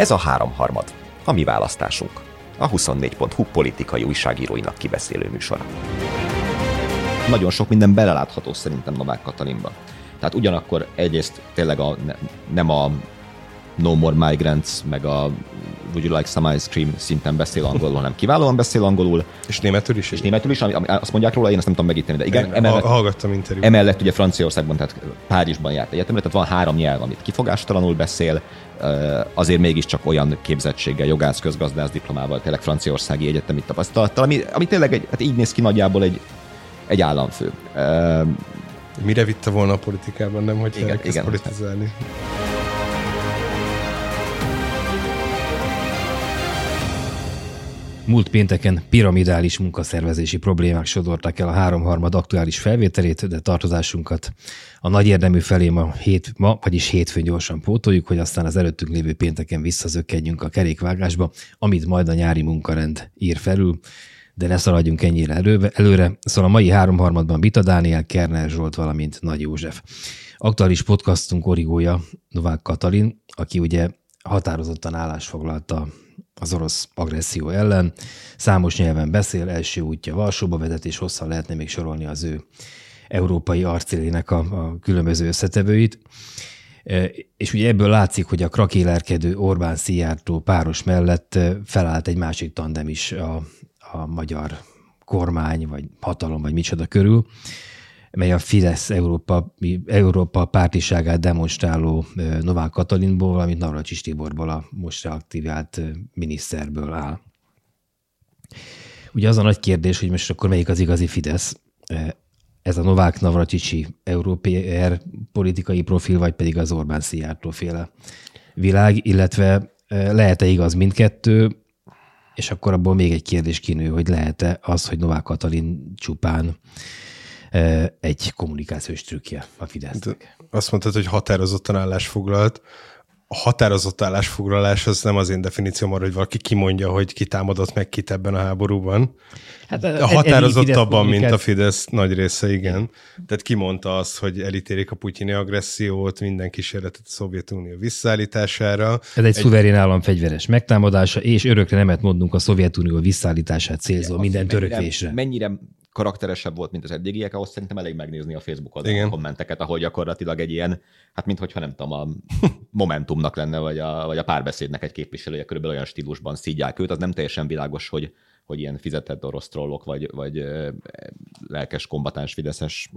Ez a háromharmad, a mi választásunk. A 24.hu politikai újságíróinak kibeszélő műsora. Nagyon sok minden belelátható szerintem Novák Katalinba. Tehát ugyanakkor egyrészt tényleg a, ne, nem a No More Migrants, meg a Would You Like Some Ice Cream szinten beszél angolul, hanem kiválóan beszél angolul. És németül is? És németül is, ami, azt mondják róla, én ezt nem tudom megítélni, de igen. Emellett, hallgattam interjút. Emellett ugye Franciaországban, tehát Párizsban járt egyetemre, tehát van három nyelv, amit kifogástalanul beszél, azért mégiscsak olyan képzettséggel, jogász, közgazdász diplomával, tényleg franciaországi egyetemi tapasztalattal, ami, ami tényleg egy, hát így néz ki nagyjából egy, egy államfő. Mire vitte volna a politikában, nem hogy igen, igen. politizálni? Múlt pénteken piramidális munkaszervezési problémák sodorták el a háromharmad aktuális felvételét, de tartozásunkat a nagy érdemű felé ma, hét, ma, vagyis hétfőn gyorsan pótoljuk, hogy aztán az előttünk lévő pénteken visszazökkenjünk a kerékvágásba, amit majd a nyári munkarend ír felül, de ne szaladjunk ennyire előre. előre. Szóval a mai háromharmadban Bita Dániel, Kerner Zsolt, valamint Nagy József. Aktuális podcastunk origója Novák Katalin, aki ugye határozottan állásfoglalta az orosz agresszió ellen. Számos nyelven beszél, első útja Varsóba vezet, és hosszan lehetne még sorolni az ő európai arcélének a, a különböző összetevőit. E, és ugye ebből látszik, hogy a krakélerkedő Orbán Szijjártó páros mellett e, felállt egy másik tandem is a, a magyar kormány, vagy hatalom, vagy micsoda körül, mely a Fidesz Európa, Európa pártiságát demonstráló Novák Katalinból, valamint Navracsis Tiborból, a most reaktivált miniszterből áll. Ugye az a nagy kérdés, hogy most akkor melyik az igazi Fidesz, ez a Novák Navracsicsi európér politikai profil, vagy pedig az Orbán Szijjártó féle világ, illetve lehet-e igaz mindkettő, és akkor abból még egy kérdés kinő, hogy lehet-e az, hogy Novák Katalin csupán egy kommunikációs trükkje a Fidesznek. Azt mondtad, hogy határozottan állásfoglalt. A határozott állásfoglalás az nem az én definícióm arra, hogy valaki kimondja, hogy ki támadott meg kit ebben a háborúban. Hát a határozottabban, mint a Fidesz nagy része, igen. Tehát kimondta azt, hogy elítélik a putyini agressziót, minden kísérletet a Szovjetunió visszaállítására. Ez egy, egy szuverén állam fegyveres megtámadása, és örökre nemet mondunk a Szovjetunió visszaállítását célzó Igen, minden törekvésre. Mennyire, mennyire karakteresebb volt, mint az eddigiek, ahhoz szerintem elég megnézni a Facebookon Igen. a kommenteket, ahol gyakorlatilag egy ilyen, hát minthogyha nem tudom, a Momentumnak lenne, vagy a, vagy a párbeszédnek egy képviselője körülbelül olyan stílusban szígyák őt, az nem teljesen világos, hogy, hogy ilyen fizetett orosz trollok, vagy, vagy lelkes kombatáns fideszes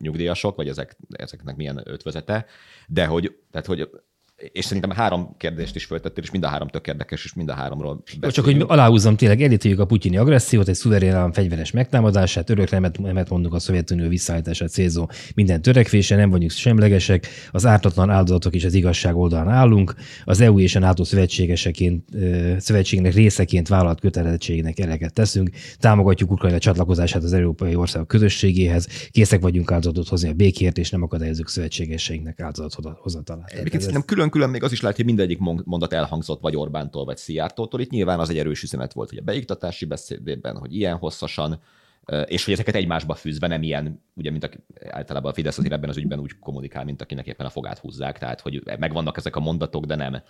nyugdíjasok, vagy ezek, ezeknek milyen ötvözete, de hogy, tehát, hogy és szerintem három kérdést is föltettél, és mind a három tök érdekes, és mind a háromról beszélünk. Csak hogy aláhúzzam, tényleg elítéljük a putyini agressziót, egy szuverén állam fegyveres megtámadását, örökre nemet, nemet mondunk a Szovjetunió visszaállítását célzó minden törekvése, nem vagyunk semlegesek, az ártatlan áldozatok és az igazság oldalán állunk, az EU és a NATO szövetségeseként, szövetségnek részeként vállalt kötelezettségnek eleget teszünk, támogatjuk Ukrajna csatlakozását az európai országok közösségéhez, készek vagyunk áldozatot hozni a békért, és nem akadályozunk szövetségeseinknek áldozathozatalát. Egyébként külön külön még az is lehet, hogy mindegyik mondat elhangzott vagy Orbántól, vagy Szijjártótól. Itt nyilván az egy erős üzenet volt, hogy a beiktatási beszédében, hogy ilyen hosszasan, és hogy ezeket egymásba fűzve nem ilyen, ugye, mint a, általában a Fidesz azért ebben az ügyben úgy kommunikál, mint akinek éppen a fogát húzzák, tehát hogy megvannak ezek a mondatok, de nem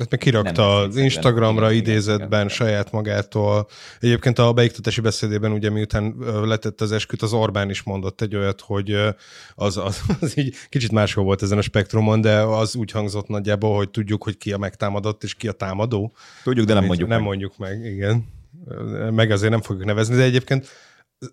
ezt meg kirakta az Instagramra igen, idézetben igen, saját magától. Egyébként a beiktatási beszédében, ugye miután letett az esküt, az Orbán is mondott egy olyat, hogy az, az, az így kicsit máshol volt ezen a spektrumon, de az úgy hangzott nagyjából, hogy tudjuk, hogy ki a megtámadott és ki a támadó. Tudjuk, de nem mondjuk Nem meg. mondjuk meg, igen. Meg azért nem fogjuk nevezni, de egyébként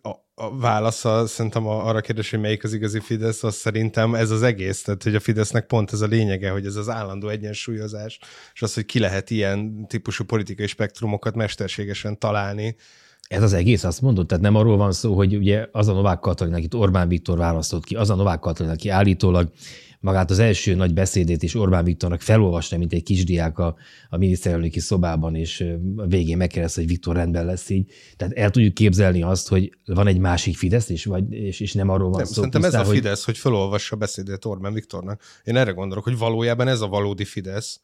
a, a válasza szerintem arra kérdés, hogy melyik az igazi Fidesz, az szerintem ez az egész, tehát hogy a Fidesznek pont ez a lényege, hogy ez az állandó egyensúlyozás, és az, hogy ki lehet ilyen típusú politikai spektrumokat mesterségesen találni. Ez az egész, azt mondod? Tehát nem arról van szó, hogy ugye az a Novák Katalin, akit Orbán Viktor választott ki, az a Novák Katalin, aki állítólag magát az első nagy beszédét is Orbán Viktornak felolvasta, mint egy kisdiák a, a miniszterelnöki szobában, és a végén megkérdezte, hogy Viktor rendben lesz így. Tehát el tudjuk képzelni azt, hogy van egy másik Fidesz is, vagy, és, és nem arról van nem, szó. Szerintem pusztán, ez a Fidesz, hogy... hogy felolvassa a beszédét Orbán Viktornak. Én erre gondolok, hogy valójában ez a valódi Fidesz,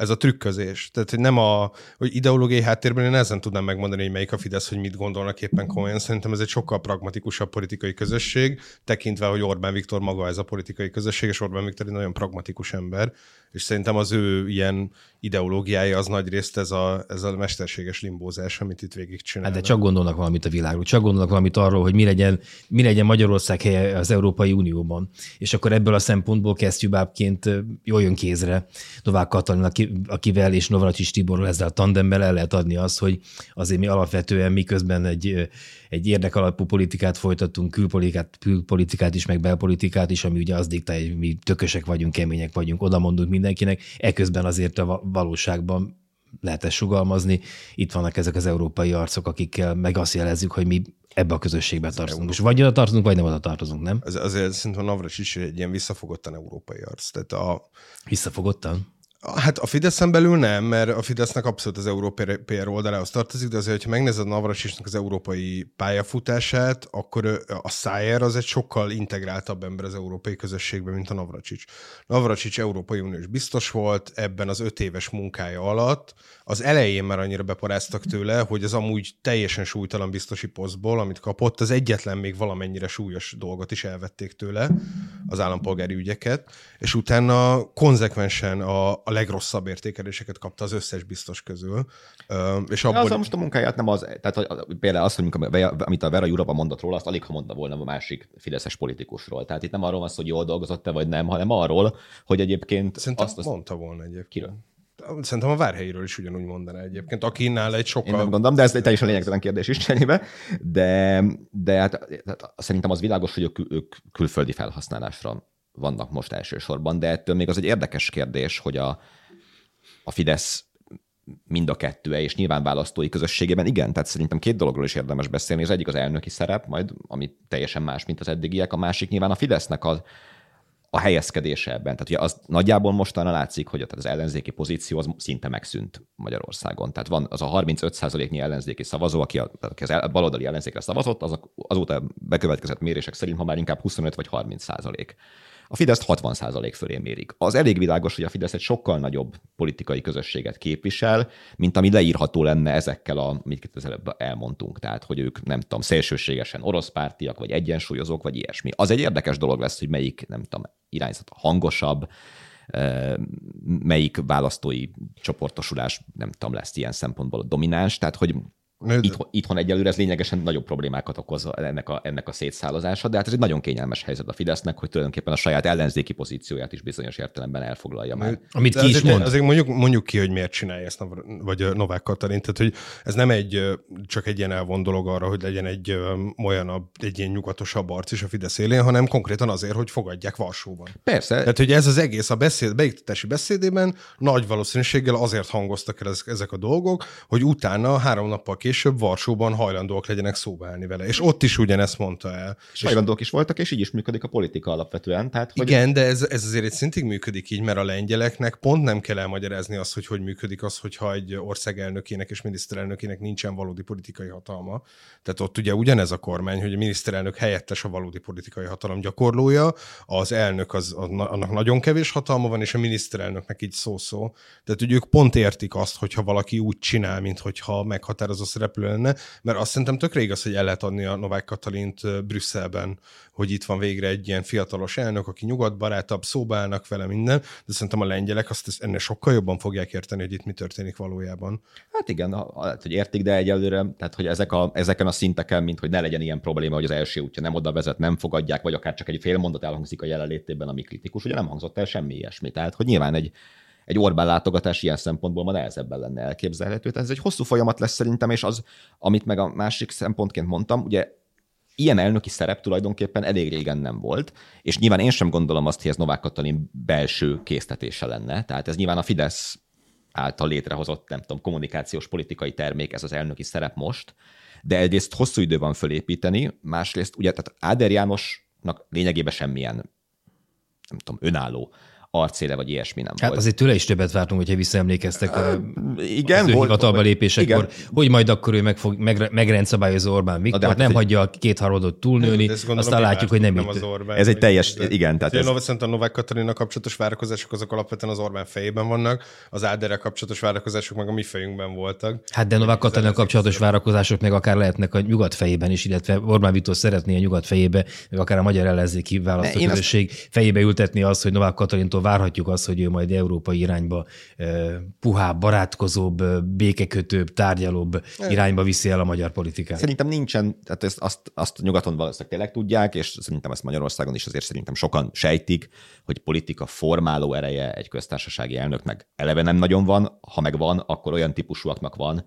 ez a trükközés. Tehát, hogy nem a hogy ideológiai háttérben én ezen tudnám megmondani, hogy melyik a Fidesz, hogy mit gondolnak éppen komolyan. Szerintem ez egy sokkal pragmatikusabb politikai közösség, tekintve, hogy Orbán Viktor maga ez a politikai közösség, és Orbán Viktor egy nagyon pragmatikus ember, és szerintem az ő ilyen ideológiája az nagy részt ez a, ez a mesterséges limbózás, amit itt végig csinál. Hát de csak gondolnak valamit a világról, csak gondolnak valamit arról, hogy mi legyen, mi legyen Magyarország helye az Európai Unióban. És akkor ebből a szempontból kesztyűbábként jól jön kézre Novák Katalin, aki, akivel és Novracsis Tiborral ezzel a tandemmel el lehet adni azt, hogy azért mi alapvetően miközben egy, egy érdekalapú politikát folytatunk, külpolitikát, külpolitikát is, meg belpolitikát is, ami ugye az diktálja, hogy mi tökösek vagyunk, kemények vagyunk, oda mondunk mindenkinek, eközben azért a valóságban lehet ezt sugalmazni. Itt vannak ezek az európai arcok, akikkel meg azt jelezzük, hogy mi ebbe a közösségbe tartozunk. És vagy oda tartozunk, vagy nem oda tartozunk, nem? Az, azért szerintem Navras is egy ilyen visszafogottan európai arc. Tehát a... Visszafogottan? Hát a Fideszen belül nem, mert a Fidesznek abszolút az európai oldalához tartozik, de azért, ha megnézed Navrasisnak az európai pályafutását, akkor a Szájer az egy sokkal integráltabb ember az európai közösségben, mint a Navracsics. Navracsics Európai Uniós biztos volt ebben az öt éves munkája alatt. Az elején már annyira beparáztak tőle, hogy az amúgy teljesen súlytalan biztosi posztból, amit kapott, az egyetlen még valamennyire súlyos dolgot is elvették tőle, az állampolgári ügyeket, és utána konzekvensen a, a legrosszabb értékeléseket kapta az összes biztos közül. És abból... Az most a munkáját nem az, tehát például azt, amit a Vera Jurova mondott róla, azt alig ha mondta volna a másik fideszes politikusról. Tehát itt nem arról van szó, hogy jól dolgozott-e vagy nem, hanem arról, hogy egyébként... Szerintem azt, azt... mondta volna egyébként. Kiről? Szerintem a Várhelyiről is ugyanúgy mondaná egyébként, aki nála egy sokkal... Én nem gondolom, de ez egy teljesen lényegtelen kérdés is cserébe, de, de hát, hát, szerintem az világos, hogy ők, ők külföldi felhasználásra vannak most elsősorban, de ettől még az egy érdekes kérdés, hogy a, a Fidesz mind a kettő és nyilván választói közösségében igen, tehát szerintem két dologról is érdemes beszélni. Az egyik az elnöki szerep, majd ami teljesen más, mint az eddigiek, a másik nyilván a Fidesznek az, a helyezkedése ebben. Tehát ugye az nagyjából mostanra látszik, hogy az ellenzéki pozíció az szinte megszűnt Magyarországon. Tehát van az a 35%-nyi ellenzéki szavazó, aki, a, aki az baloldali ellenzékre szavazott, az azóta bekövetkezett mérések szerint ha már inkább 25 vagy 30 százalék. A Fidesz 60% fölé mérik. Az elég világos, hogy a Fidesz egy sokkal nagyobb politikai közösséget képvisel, mint ami leírható lenne ezekkel, a, amit az előbb elmondtunk. Tehát, hogy ők nem tudom, szélsőségesen orosz pártiak, vagy egyensúlyozók, vagy ilyesmi. Az egy érdekes dolog lesz, hogy melyik, nem tudom, irányzat hangosabb, melyik választói csoportosulás, nem tudom, lesz ilyen szempontból domináns, tehát hogy Itthon, itthon egyelőre ez lényegesen nagyobb problémákat okoz ennek a, ennek a szétszállazása, de hát ez egy nagyon kényelmes helyzet a Fidesznek, hogy tulajdonképpen a saját ellenzéki pozícióját is bizonyos értelemben elfoglalja már. Amit ki is azért, mond. Azért mondjuk, mondjuk ki, hogy miért csinálja ezt, vagy Novák Katalin, tehát hogy ez nem egy, csak egy ilyen elvon dolog arra, hogy legyen egy olyan, egy ilyen nyugatosabb arc is a Fidesz élén, hanem konkrétan azért, hogy fogadják Varsóban. Persze. Tehát, hogy ez az egész a beszéd, beiktatási beszédében nagy valószínűséggel azért hangoztak el ezek a dolgok, hogy utána három nappal később Varsóban hajlandóak legyenek szóba állni vele. És ott is ugyanezt mondta el. És hajlandók is voltak, és így is működik a politika alapvetően. Tehát, hogy... Igen, de ez, ez azért egy szintig működik így, mert a lengyeleknek pont nem kell elmagyarázni azt, hogy hogy működik az, hogyha egy ország elnökének és miniszterelnökének nincsen valódi politikai hatalma. Tehát ott ugye ugyanez a kormány, hogy a miniszterelnök helyettes a valódi politikai hatalom gyakorlója, az elnök az, annak nagyon kevés hatalma van, és a miniszterelnöknek így szó-szó. Tehát hogy ők pont értik azt, hogyha valaki úgy csinál, mint hogyha meghatározó szereplő lenne, mert azt szerintem tökre igaz, hogy el lehet adni a Novák Katalint Brüsszelben, hogy itt van végre egy ilyen fiatalos elnök, aki nyugatbarátabb, szóba állnak vele minden, de szerintem a lengyelek azt ennél sokkal jobban fogják érteni, hogy itt mi történik valójában. Hát igen, hát, hogy értik, de egyelőre, tehát hogy ezek a, ezeken a szinteken, mint hogy ne legyen ilyen probléma, hogy az első útja nem oda vezet, nem fogadják, vagy akár csak egy fél mondat elhangzik a jelenlétében, ami kritikus, ugye nem hangzott el semmi ilyesmi. Tehát, hogy nyilván egy, egy Orbán látogatás ilyen szempontból ma nehezebben lenne elképzelhető. Tehát ez egy hosszú folyamat lesz szerintem, és az, amit meg a másik szempontként mondtam, ugye ilyen elnöki szerep tulajdonképpen elég régen nem volt, és nyilván én sem gondolom azt, hogy ez Novák Katalin belső késztetése lenne. Tehát ez nyilván a Fidesz által létrehozott, nem tudom, kommunikációs politikai termék, ez az elnöki szerep most, de egyrészt hosszú idő van fölépíteni, másrészt ugye, tehát Áder Jánosnak lényegében semmilyen, nem tudom, önálló arcéle vagy ilyesmi nem hát volt. azért tőle is többet vártunk, hogyha visszaemlékeztek a, igen, az ő hivatalba lépésekor, igen. hogy majd akkor ő meg fog, meg, megrendszabályozza Orbán Viktor, hát nem hagyja a két harmadot túlnőni, aztán látjuk, hogy nem, nem az Orbán, Ez egy teljes, de, igen. Tehát ez... Szerintem a Novák Katalina kapcsolatos várakozások azok alapvetően az Orbán fejében vannak, az Áderrel kapcsolatos várakozások meg a mi fejünkben voltak. Hát de Novák Katalina kapcsolatos várakozások meg akár lehetnek a nyugat fejében is, illetve Orbán Viktor szeretné a nyugat fejébe, meg akár a magyar ellenzéki választó közösség azt... fejébe ültetni azt, hogy Novák Katalintól várhatjuk azt, hogy ő majd európai irányba puhább, barátkozóbb, békekötőbb, tárgyalóbb irányba viszi el a magyar politikát. Szerintem nincsen, tehát ezt, azt, azt nyugaton valószínűleg tényleg tudják, és szerintem ezt Magyarországon is azért szerintem sokan sejtik, hogy politika formáló ereje egy köztársasági elnöknek eleve nem nagyon van, ha meg van, akkor olyan típusúaknak van,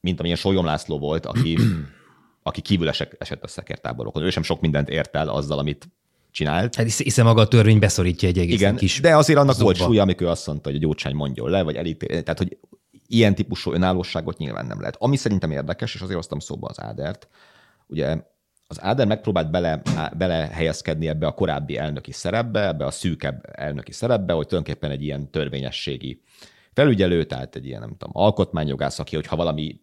mint amilyen Solyom László volt, aki, aki kívül esett a szekertáborokon. Ő sem sok mindent ért el azzal, amit csinált. Hát hiszen maga a törvény beszorítja egy egész Igen, kis de azért annak zobba. volt súlya, amikor azt mondta, hogy a gyógycsány mondjon le, vagy elítél. Tehát, hogy ilyen típusú önállóságot nyilván nem lehet. Ami szerintem érdekes, és azért hoztam szóba az Ádert, ugye az Áder megpróbált bele, bele helyezkedni ebbe a korábbi elnöki szerepbe, ebbe a szűkebb elnöki szerepbe, hogy tulajdonképpen egy ilyen törvényességi felügyelő, tehát egy ilyen, nem tudom, alkotmányjogász, aki, hogyha valami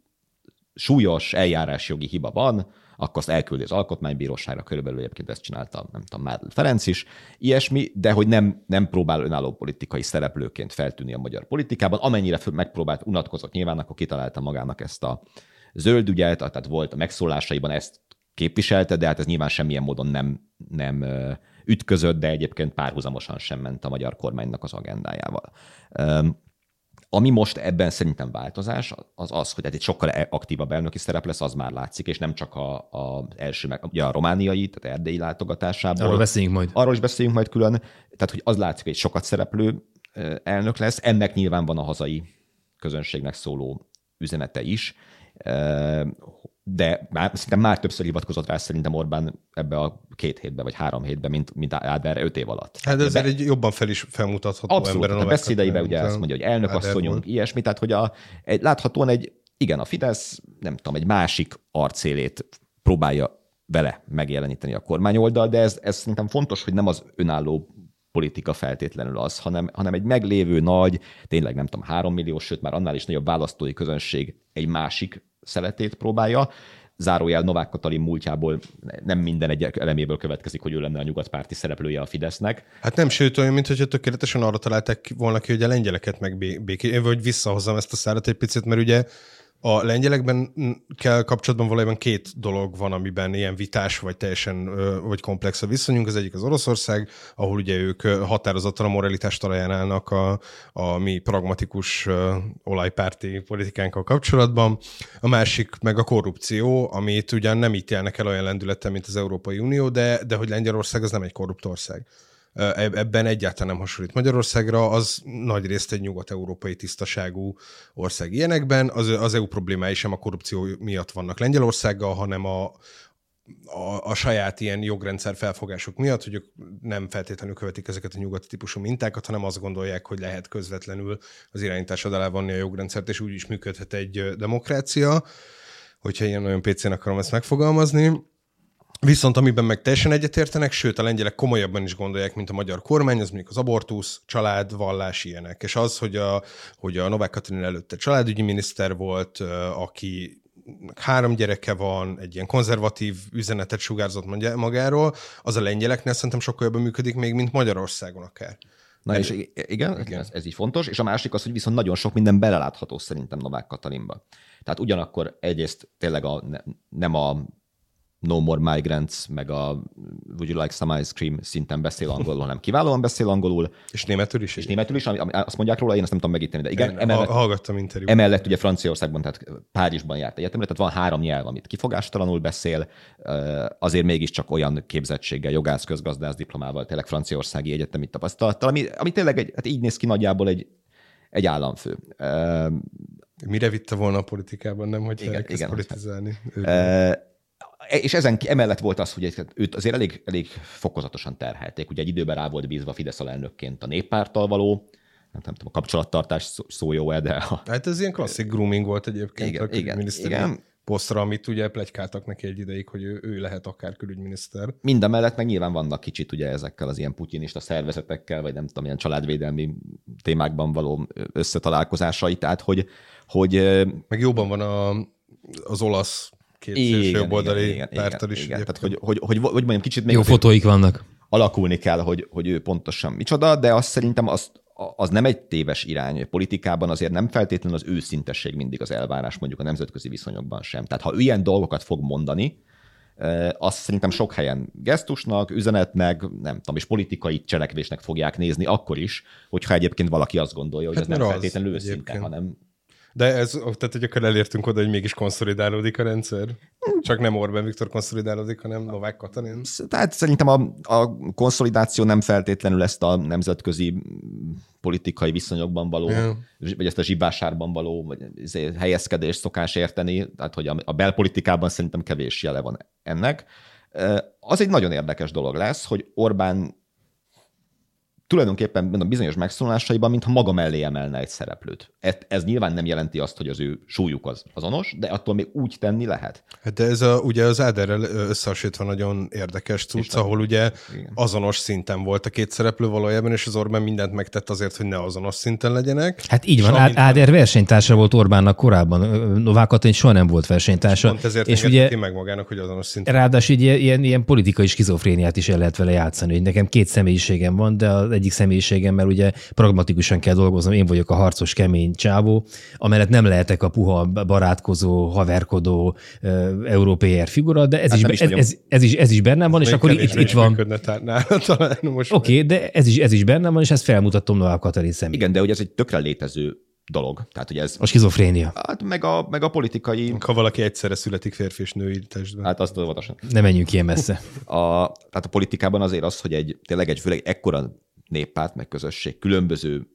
súlyos eljárásjogi hiba van, akkor azt elküldi az alkotmánybíróságra, körülbelül egyébként ezt csinálta, nem tudom, Mádl Ferenc is, ilyesmi, de hogy nem, nem próbál önálló politikai szereplőként feltűnni a magyar politikában, amennyire megpróbált, unatkozott nyilván, akkor kitalálta magának ezt a zöld ügyet, tehát volt a megszólásaiban ezt képviselte, de hát ez nyilván semmilyen módon nem, nem ütközött, de egyébként párhuzamosan sem ment a magyar kormánynak az agendájával. Ami most ebben szerintem változás, az az, hogy egy sokkal e- aktívabb elnöki szerep lesz, az már látszik, és nem csak a, a első, meg, ugye a romániai, tehát erdélyi látogatásából. Arról beszéljünk majd. Arról is beszéljünk majd külön. Tehát, hogy az látszik, hogy egy sokat szereplő elnök lesz. Ennek nyilván van a hazai közönségnek szóló üzenete is de már, szerintem már többször hivatkozott rá szerintem Orbán ebbe a két hétbe, vagy három hétbe, mint, mint Áder öt év alatt. Hát ez egy jobban fel is felmutatható Abszolút, ember. A beszédeiben ugye azt mondja, hogy elnökasszonyunk, ilyesmi, tehát hogy a, egy, láthatóan egy, igen, a Fidesz, nem tudom, egy másik arcélét próbálja vele megjeleníteni a kormányoldal, de ez, ez szerintem fontos, hogy nem az önálló politika feltétlenül az, hanem, hanem egy meglévő nagy, tényleg nem tudom, három millió, sőt már annál is nagyobb választói közönség egy másik szeletét próbálja. Zárójel Novák Katalin múltjából nem minden egy eleméből következik, hogy ő lenne a nyugatpárti szereplője a Fidesznek. Hát nem, sőt olyan, mintha tökéletesen arra találták volna ki, hogy a lengyeleket meg béké, vagy visszahozzam ezt a szárat egy picit, mert ugye a lengyelekben kell kapcsolatban valójában két dolog van, amiben ilyen vitás, vagy teljesen vagy komplex a viszonyunk. Az egyik az Oroszország, ahol ugye ők határozottan a moralitás talaján állnak a, a mi pragmatikus olajpárti politikánkkal kapcsolatban. A másik meg a korrupció, amit ugyan nem ítélnek el olyan lendülettel, mint az Európai Unió, de, de hogy Lengyelország az nem egy korrupt ország ebben egyáltalán nem hasonlít Magyarországra, az nagy részt egy nyugat-európai tisztaságú ország ilyenekben. Az, az EU problémái sem a korrupció miatt vannak Lengyelországgal, hanem a, a, a saját ilyen jogrendszer felfogások miatt, hogy ők nem feltétlenül követik ezeket a nyugati típusú mintákat, hanem azt gondolják, hogy lehet közvetlenül az irányításod alá vanni a jogrendszert, és úgy is működhet egy demokrácia, hogyha ilyen olyan PC-n akarom ezt megfogalmazni. Viszont amiben meg teljesen egyetértenek, sőt a lengyelek komolyabban is gondolják, mint a magyar kormány, az mondjuk az abortusz, család, vallás, ilyenek. És az, hogy a, hogy a Novák Katalin előtte családügyi miniszter volt, aki három gyereke van, egy ilyen konzervatív üzenetet sugárzott magáról, az a lengyeleknél szerintem sokkal jobban működik még, mint Magyarországon akár. Na és igen, igen. Ez, ez így fontos, és a másik az, hogy viszont nagyon sok minden belelátható szerintem Novák Katalinba. Tehát ugyanakkor egyrészt tényleg a, nem a No More Migrants, meg a Would You Like Some Ice Cream szinten beszél angolul, hanem kiválóan beszél angolul. És németül is? És németül is, ami, azt mondják róla, én azt nem tudom megíteni, de igen. Én emellett, hallgattam interjút. Emellett ugye Franciaországban, tehát Párizsban járt egyetemre, tehát van három nyelv, amit kifogástalanul beszél, azért mégiscsak olyan képzettséggel, jogász, közgazdász diplomával, tényleg franciaországi egyetemi tapasztalattal, ami, ami tényleg egy, hát így néz ki nagyjából egy, egy államfő. Mire vitte volna a politikában, nem, hogy igen, igen, politizálni? És ezen emellett volt az, hogy őt azért elég, elég fokozatosan terhelték. Ugye egy időben rá volt bízva Fidesz alelnökként a néppárttal való, nem, nem tudom, a kapcsolattartás szó, szó jó de... A... Hát ez ilyen klasszik grooming volt egyébként. Igen, igen, igen. posztra, amit ugye plegykáltak neki egy ideig, hogy ő, ő lehet akár külügyminiszter. Minden mellett meg nyilván vannak kicsit ugye ezekkel az ilyen putinista szervezetekkel, vagy nem tudom, ilyen családvédelmi témákban való összetalálkozásai, tehát hogy... hogy meg jóban van a, az olasz két jobboldali pártal is. Igen, tehát hogy, hogy, hogy, hogy, mondjam, kicsit még... Jó fotóik vannak. Alakulni kell, hogy, hogy ő pontosan micsoda, de azt szerintem azt, az nem egy téves irány. A politikában azért nem feltétlenül az őszintesség mindig az elvárás, mondjuk a nemzetközi viszonyokban sem. Tehát ha ilyen dolgokat fog mondani, azt szerintem sok helyen gesztusnak, üzenetnek, nem tudom, és politikai cselekvésnek fogják nézni akkor is, hogyha egyébként valaki azt gondolja, hogy hát ez nem feltétlenül őszinte, hanem de ez, tehát hogy akkor elértünk oda, hogy mégis konszolidálódik a rendszer? Csak nem Orbán Viktor konszolidálódik, hanem Novák Katalin? Tehát szerintem a, a konszolidáció nem feltétlenül ezt a nemzetközi politikai viszonyokban való, yeah. vagy ezt a zsibásárban való vagy helyezkedést szokás érteni, tehát hogy a, a belpolitikában szerintem kevés jele van ennek. Az egy nagyon érdekes dolog lesz, hogy Orbán tulajdonképpen mondom, bizonyos megszólalásaiban, mintha maga mellé emelne egy szereplőt. Ez, ez nyilván nem jelenti azt, hogy az ő súlyuk az azonos, de attól még úgy tenni lehet. Hát de ez a, ugye az Áderrel összehasonlítva nagyon érdekes cucc, ahol ugye igen. azonos szinten volt a két szereplő valójában, és az Orbán mindent megtett azért, hogy ne azonos szinten legyenek. Hát így van, Áder minden... versenytársa volt Orbánnak korábban, Novák Katalin soha nem volt versenytársa. Pont ezért és ugye meg magának, hogy azonos szinten. Ráadásul ilyen, ilyen, ilyen politikai skizofréniát is el lehet vele játszani, hogy nekem két személyiségem van, de az egyik személyiségemmel ugye pragmatikusan kell dolgoznom, én vagyok a harcos, kemény csávó, amellett nem lehetek a puha, barátkozó, haverkodó európér figura, de ez, hát is, is ez, ez, ez, is, ez is bennem van, ez és akkor itt, itt van. Oké, okay, de ez is, ez is bennem van, és ezt felmutatom Novák Katalin személy. Igen, de hogy ez egy tökre létező dolog. Tehát, hogy ez... A skizofrénia. Hát meg a, meg a politikai... Ha valaki egyszerre születik férfi és női testben. Hát azt óvatosan. Ne menjünk ilyen messze. A, tehát a politikában azért az, hogy egy tényleg egy főleg ekkora néppárt, meg közösség különböző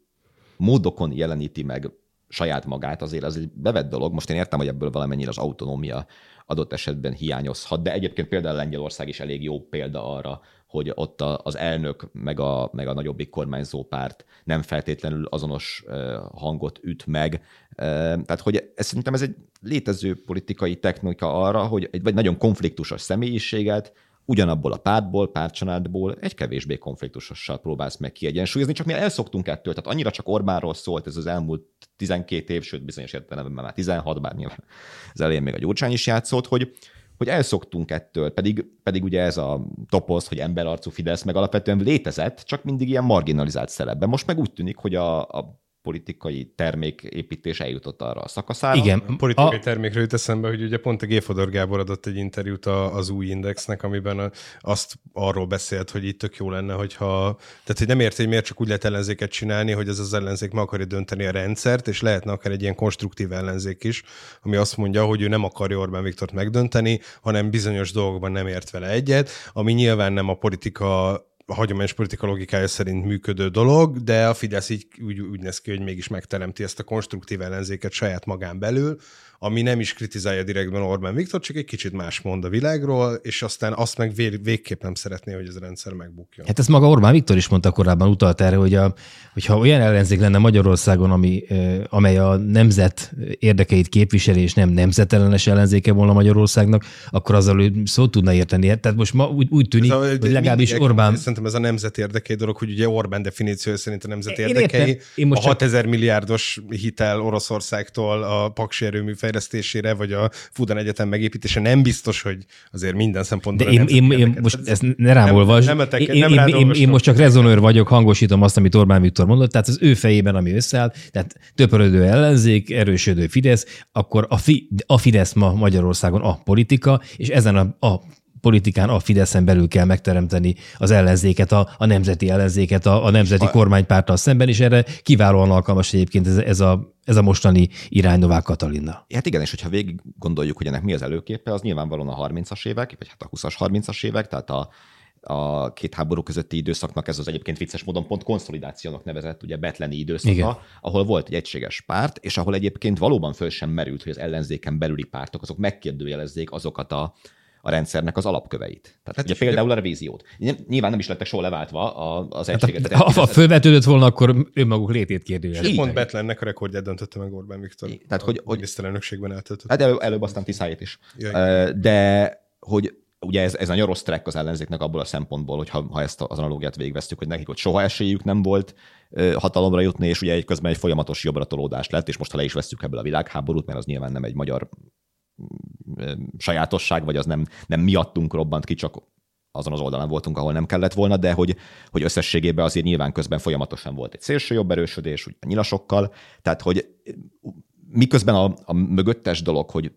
módokon jeleníti meg saját magát, azért az egy bevett dolog. Most én értem, hogy ebből valamennyire az autonómia adott esetben hiányozhat, de egyébként például Lengyelország is elég jó példa arra, hogy ott az elnök meg a, meg a nagyobbik kormányzó párt nem feltétlenül azonos hangot üt meg. Tehát, hogy ez, szerintem ez egy létező politikai technika arra, hogy egy vagy nagyon konfliktusos személyiséget ugyanabból a pártból, pártcsaládból egy kevésbé konfliktusossal próbálsz meg kiegyensúlyozni, csak mi elszoktunk ettől, tehát annyira csak Orbánról szólt ez az elmúlt 12 év, sőt bizonyos értelemben már 16, bár nyilván az elején még a Gyurcsány is játszott, hogy, hogy elszoktunk ettől, pedig, pedig ugye ez a toposz, hogy emberarcú Fidesz meg alapvetően létezett, csak mindig ilyen marginalizált szerepben. Most meg úgy tűnik, hogy a, a politikai terméképítés eljutott arra a szakaszára. Igen. A politikai a... termékről jut eszembe, hogy ugye pont a Géfodor Gábor adott egy interjút az új indexnek, amiben azt arról beszélt, hogy itt tök jó lenne, hogyha, tehát hogy nem érti, hogy miért csak úgy lehet ellenzéket csinálni, hogy ez az ellenzék meg akarja dönteni a rendszert, és lehetne akár egy ilyen konstruktív ellenzék is, ami azt mondja, hogy ő nem akarja Orbán Viktort megdönteni, hanem bizonyos dolgokban nem ért vele egyet, ami nyilván nem a politika a hagyományos politika logikája szerint működő dolog, de a Fidesz így úgy, úgy néz ki, hogy mégis megteremti ezt a konstruktív ellenzéket saját magán belül, ami nem is kritizálja direktben Orbán Viktor, csak egy kicsit más mond a világról, és aztán azt meg vég, végképp nem szeretné, hogy ez a rendszer megbukjon. Hát ezt maga Orbán Viktor is mondta korábban, utalt erre, hogy a, hogyha olyan ellenzék lenne Magyarországon, ami, amely a nemzet érdekeit képviseli, és nem nemzetellenes ellenzéke volna Magyarországnak, akkor azzal szót tudna érteni. Tehát most ma úgy, úgy tűnik, a, hogy legalábbis mindig, Orbán... Szerintem ez a nemzet érdekei dolog, hogy ugye Orbán definíció szerint a nemzet érdekei, én én most a 6000 csak... milliárdos hitel Oroszországtól a paksi erőmű fejlesztésére, vagy a Fudan Egyetem megépítése nem biztos, hogy azért minden szempontból. De én, én, én most ezt ne rám. Nem, nem, én, nem én, én, én, most csak rezonőr vagyok, hangosítom azt, amit Orbán Viktor mondott, tehát az ő fejében, ami összeáll, tehát töpörödő ellenzék, erősödő Fidesz, akkor a, fi, a Fidesz ma Magyarországon a politika, és ezen a, a politikán a Fideszen belül kell megteremteni az ellenzéket, a, a nemzeti ellenzéket, a, a nemzeti a... kormánypárttal szemben, és erre kiválóan alkalmas egyébként ez, ez, a, ez a mostani irány Novák Katalina. Hát igen, és hogyha végig gondoljuk, hogy ennek mi az előképe, az nyilvánvalóan a 30-as évek, vagy hát a 20-as, 30-as évek, tehát a, a két háború közötti időszaknak ez az egyébként vicces módon pont konszolidációnak nevezett, ugye betleni időszaka, Igen. ahol volt egy egységes párt, és ahol egyébként valóban föl sem merült, hogy az ellenzéken belüli pártok azok megkérdőjelezzék azokat a a rendszernek az alapköveit. Tehát hát ugye például a revíziót. Nyilván nem is lettek soha leváltva az egységet. Hát, ha fölvetődött volna, akkor önmaguk létét kérdőjel. És pont Betlennek a rekordját döntötte meg Orbán Viktor. Tehát, hogy, hogy miniszterelnökségben eltöltött. Hát elő, előbb aztán Tiszájét is. Jaj. De hogy ugye ez, ez a rossz track az ellenzéknek abból a szempontból, hogy ha, ha ezt az analógiát végvesztük, hogy nekik ott soha esélyük nem volt hatalomra jutni, és ugye egy közben egy folyamatos jobbra tolódás lett, és most ha le is veszük ebből a világháborút, mert az nyilván nem egy magyar sajátosság, vagy az nem, nem miattunk robbant ki, csak azon az oldalon voltunk, ahol nem kellett volna, de hogy, hogy összességében azért nyilván közben folyamatosan volt egy szélső jobb erősödés, úgy a nyilasokkal, tehát hogy miközben a, a mögöttes dolog, hogy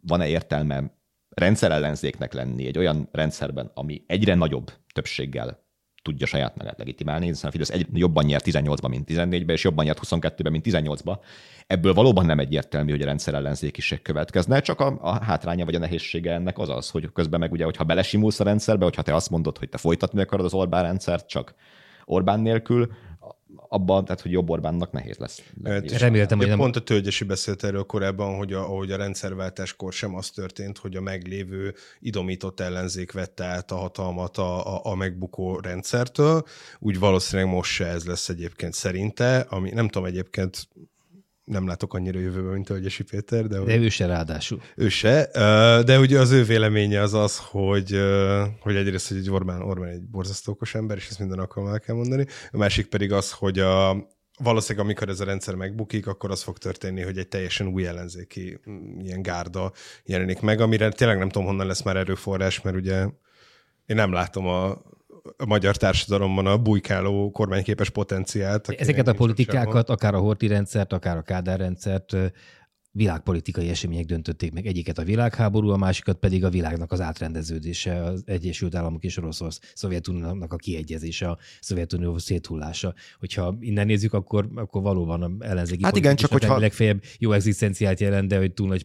van-e értelme rendszerellenzéknek lenni egy olyan rendszerben, ami egyre nagyobb többséggel tudja saját magát legitimálni, hiszen a Fidesz egy, jobban nyert 18-ban, mint 14-ben, és jobban nyert 22-ben, mint 18-ban. Ebből valóban nem egyértelmű, hogy a rendszerellenzékiség következne, csak a, a hátránya vagy a nehézsége ennek az az, hogy közben meg ugye, hogyha belesimulsz a rendszerbe, hogyha te azt mondod, hogy te folytatni akarod az Orbán rendszert, csak Orbán nélkül, abban, tehát hogy jobb Orbánnak nehéz lesz. Hát, Reméltem, hogy nem... Pont a Tölgyesi beszélt erről korábban, hogy a, ahogy a rendszerváltáskor sem az történt, hogy a meglévő idomított ellenzék vette át a hatalmat a, a, a megbukó rendszertől, úgy valószínűleg most se ez lesz egyébként szerinte, ami nem tudom egyébként nem látok annyira jövőben, mint a Gyesi Péter. De, de ő se ráadásul. Ő se, de ugye az ő véleménye az az, hogy, hogy egyrészt, hogy egy Orbán, Orbán egy borzasztó okos ember, és ezt minden alkalommal kell mondani. A másik pedig az, hogy a, valószínűleg amikor ez a rendszer megbukik, akkor az fog történni, hogy egy teljesen új ellenzéki mm, ilyen gárda jelenik meg, amire tényleg nem tudom, honnan lesz már erőforrás, mert ugye én nem látom a, a magyar társadalomban a bujkáló kormányképes potenciált. Ezeket a politikákat, akár a Horti rendszert, akár a Kádár rendszert világpolitikai események döntötték meg. Egyiket a világháború, a másikat pedig a világnak az átrendeződése, az Egyesült Államok és Oroszország, Szovjetuniónak a kiegyezése, a Szovjetunió széthullása. Hogyha innen nézzük, akkor, akkor valóban a ellenzéki hát igen, csak hogyha... legfeljebb jó egzisztenciát jelent, de hogy túl nagy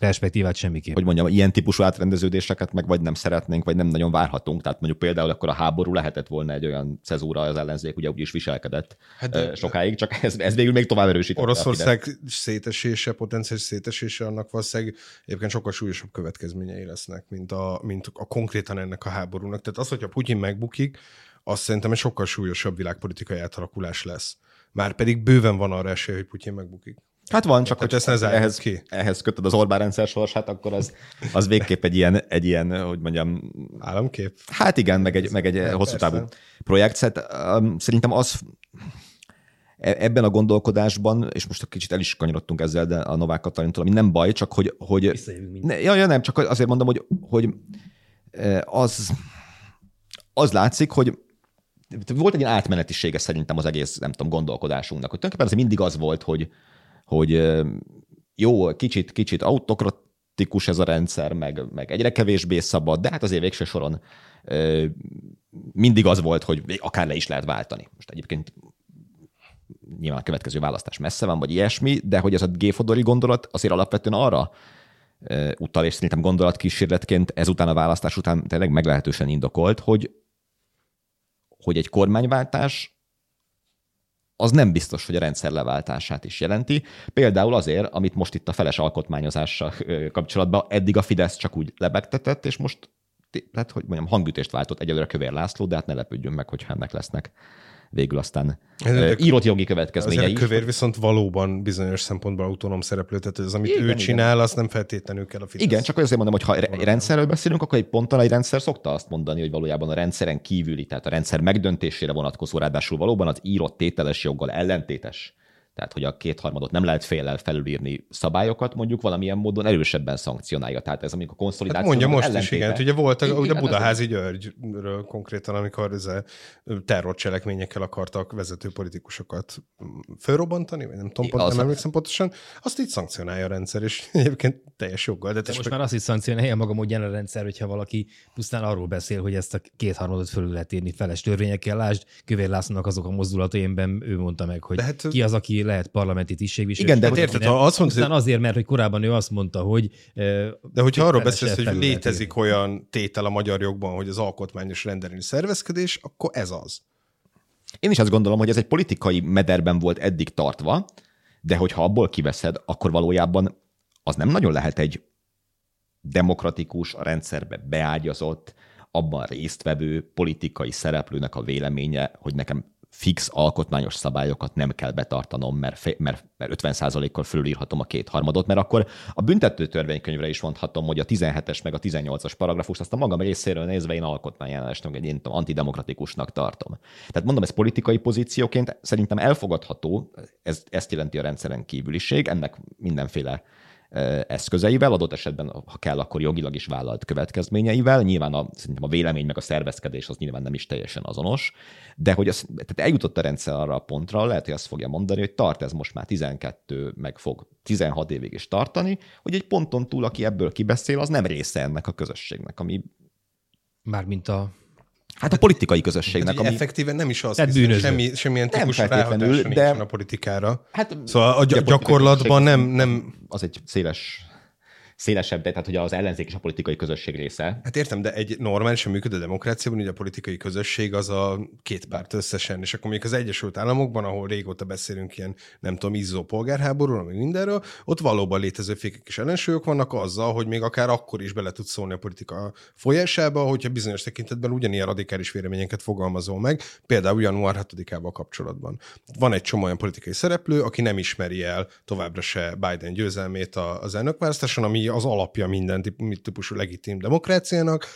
perspektívát semmiképp. Hogy mondjam, ilyen típusú átrendeződéseket meg vagy nem szeretnénk, vagy nem nagyon várhatunk. Tehát mondjuk például akkor a háború lehetett volna egy olyan cezúra, az ellenzék ugye úgy is viselkedett hát de, sokáig, csak ez, ez végül még tovább erősített. Oroszország szétesése, rendszer szétesése, annak valószínűleg egyébként sokkal súlyosabb következményei lesznek, mint a, mint a konkrétan ennek a háborúnak. Tehát az, hogyha Putyin megbukik, azt szerintem egy sokkal súlyosabb világpolitikai átalakulás lesz. Már pedig bőven van arra esély, hogy Putyin megbukik. Hát van, csak hogy ezt ne ehhez, ki. ehhez kötöd az Orbán rendszer sorsát, akkor az, az végképp egy ilyen, egy ilyen, hogy mondjam... Államkép? Hát igen, meg egy, meg egy hosszú távú projekt. Szerintem az ebben a gondolkodásban, és most egy kicsit el is kanyarodtunk ezzel, de a Novák Katalintól, ami nem baj, csak hogy... hogy ne, ja, ja, nem, csak azért mondom, hogy, hogy e, az, az látszik, hogy volt egy ilyen átmenetisége szerintem az egész, nem tudom, gondolkodásunknak, hogy tulajdonképpen ez mindig az volt, hogy, hogy e, jó, kicsit, kicsit autokratikus ez a rendszer, meg, meg egyre kevésbé szabad, de hát azért végső soron mindig az volt, hogy akár le is lehet váltani. Most egyébként nyilván a következő választás messze van, vagy ilyesmi, de hogy ez a G-fodori gondolat azért alapvetően arra utal, és szerintem gondolatkísérletként ezután a választás után tényleg meglehetősen indokolt, hogy, hogy egy kormányváltás az nem biztos, hogy a rendszer leváltását is jelenti. Például azért, amit most itt a feles alkotmányozással kapcsolatban eddig a Fidesz csak úgy lebegtetett, és most hát, hogy mondjam, hangütést váltott egyelőre Kövér László, de hát ne lepődjünk meg, hogy ennek lesznek végül aztán de írott jogi következményei is. kövér viszont valóban bizonyos szempontból autonóm szereplő, tehát az, amit igen, ő csinál, igen. azt nem feltétlenül kell a Fidesz. Igen, csak azért mondom, hogy ha egy rendszerről beszélünk, akkor egy ponton egy rendszer szokta azt mondani, hogy valójában a rendszeren kívüli, tehát a rendszer megdöntésére vonatkozó, ráadásul valóban az írott tételes joggal ellentétes tehát hogy a kétharmadot nem lehet félel felülírni szabályokat, mondjuk valamilyen módon erősebben szankcionálja. Tehát ez amikor a konszolidáció. Hát mondja most ellentéte. is, igen. Ugye volt a, ugye Budaházi Györgyről konkrétan, amikor ez terrorcselekményekkel akartak vezető politikusokat fölrobbantani, vagy nem tudom, pont, nem emlékszem pontosan, azt így szankcionálja a rendszer, és egyébként teljes joggal. De, de most meg... már azt is szankcionálja maga módján a rendszer, hogyha valaki pusztán arról beszél, hogy ezt a kétharmadot fölül lehet írni feles törvényekkel. Lásd, Kövér Lászlónak azok a mozdulataimben ő mondta meg, hogy hát, ki az, aki lehet parlamenti tisztségviselő. Igen, de hát érted, ha azt mondta, hogy... azért, mert hogy korábban ő azt mondta, hogy... De hogyha arról beszélsz, hogy létezik olyan tétel a magyar jogban, hogy az alkotmányos rendelői szervezkedés, akkor ez az. Én is azt gondolom, hogy ez egy politikai mederben volt eddig tartva, de hogyha abból kiveszed, akkor valójában az nem nagyon lehet egy demokratikus, a rendszerbe beágyazott, abban résztvevő politikai szereplőnek a véleménye, hogy nekem fix alkotmányos szabályokat nem kell betartanom, mert, mert, mert 50%-kal fölírhatom a kétharmadot, mert akkor a büntető törvénykönyvre is mondhatom, hogy a 17-es meg a 18-as paragrafus, azt a magam részéről nézve én alkotmányellenesnek, egy antidemokratikusnak tartom. Tehát mondom, ez politikai pozícióként szerintem elfogadható, ez, ezt jelenti a rendszeren kívüliség, ennek mindenféle eszközeivel, adott esetben, ha kell, akkor jogilag is vállalt következményeivel. Nyilván a, szerintem a vélemény meg a szervezkedés az nyilván nem is teljesen azonos, de hogy az, tehát eljutott a rendszer arra a pontra, lehet, hogy azt fogja mondani, hogy tart ez most már 12, meg fog 16 évig is tartani, hogy egy ponton túl, aki ebből kibeszél, az nem része ennek a közösségnek, ami Mármint a Hát a politikai közösségnek. ami... Effektíven nem is az, hogy semmi, semmilyen típus ráhatása de... a politikára. Hát, szóval a, gy- gyakorlatban nem, nem... Az egy széles szélesebb, de tehát hogy az ellenzék és a politikai közösség része. Hát értem, de egy normálisan működő demokráciában ugye a politikai közösség az a két párt összesen, és akkor még az Egyesült Államokban, ahol régóta beszélünk ilyen, nem tudom, izzó polgárháborúról, meg mindenről, ott valóban létező fékek és ellensúlyok vannak azzal, hogy még akár akkor is bele tud szólni a politika folyásába, hogyha bizonyos tekintetben ugyanilyen radikális véleményeket fogalmazol meg, például január 6-ával kapcsolatban. Van egy csomó olyan politikai szereplő, aki nem ismeri el továbbra se Biden győzelmét az elnökválasztáson, ami az alapja minden típusú legitim demokráciának,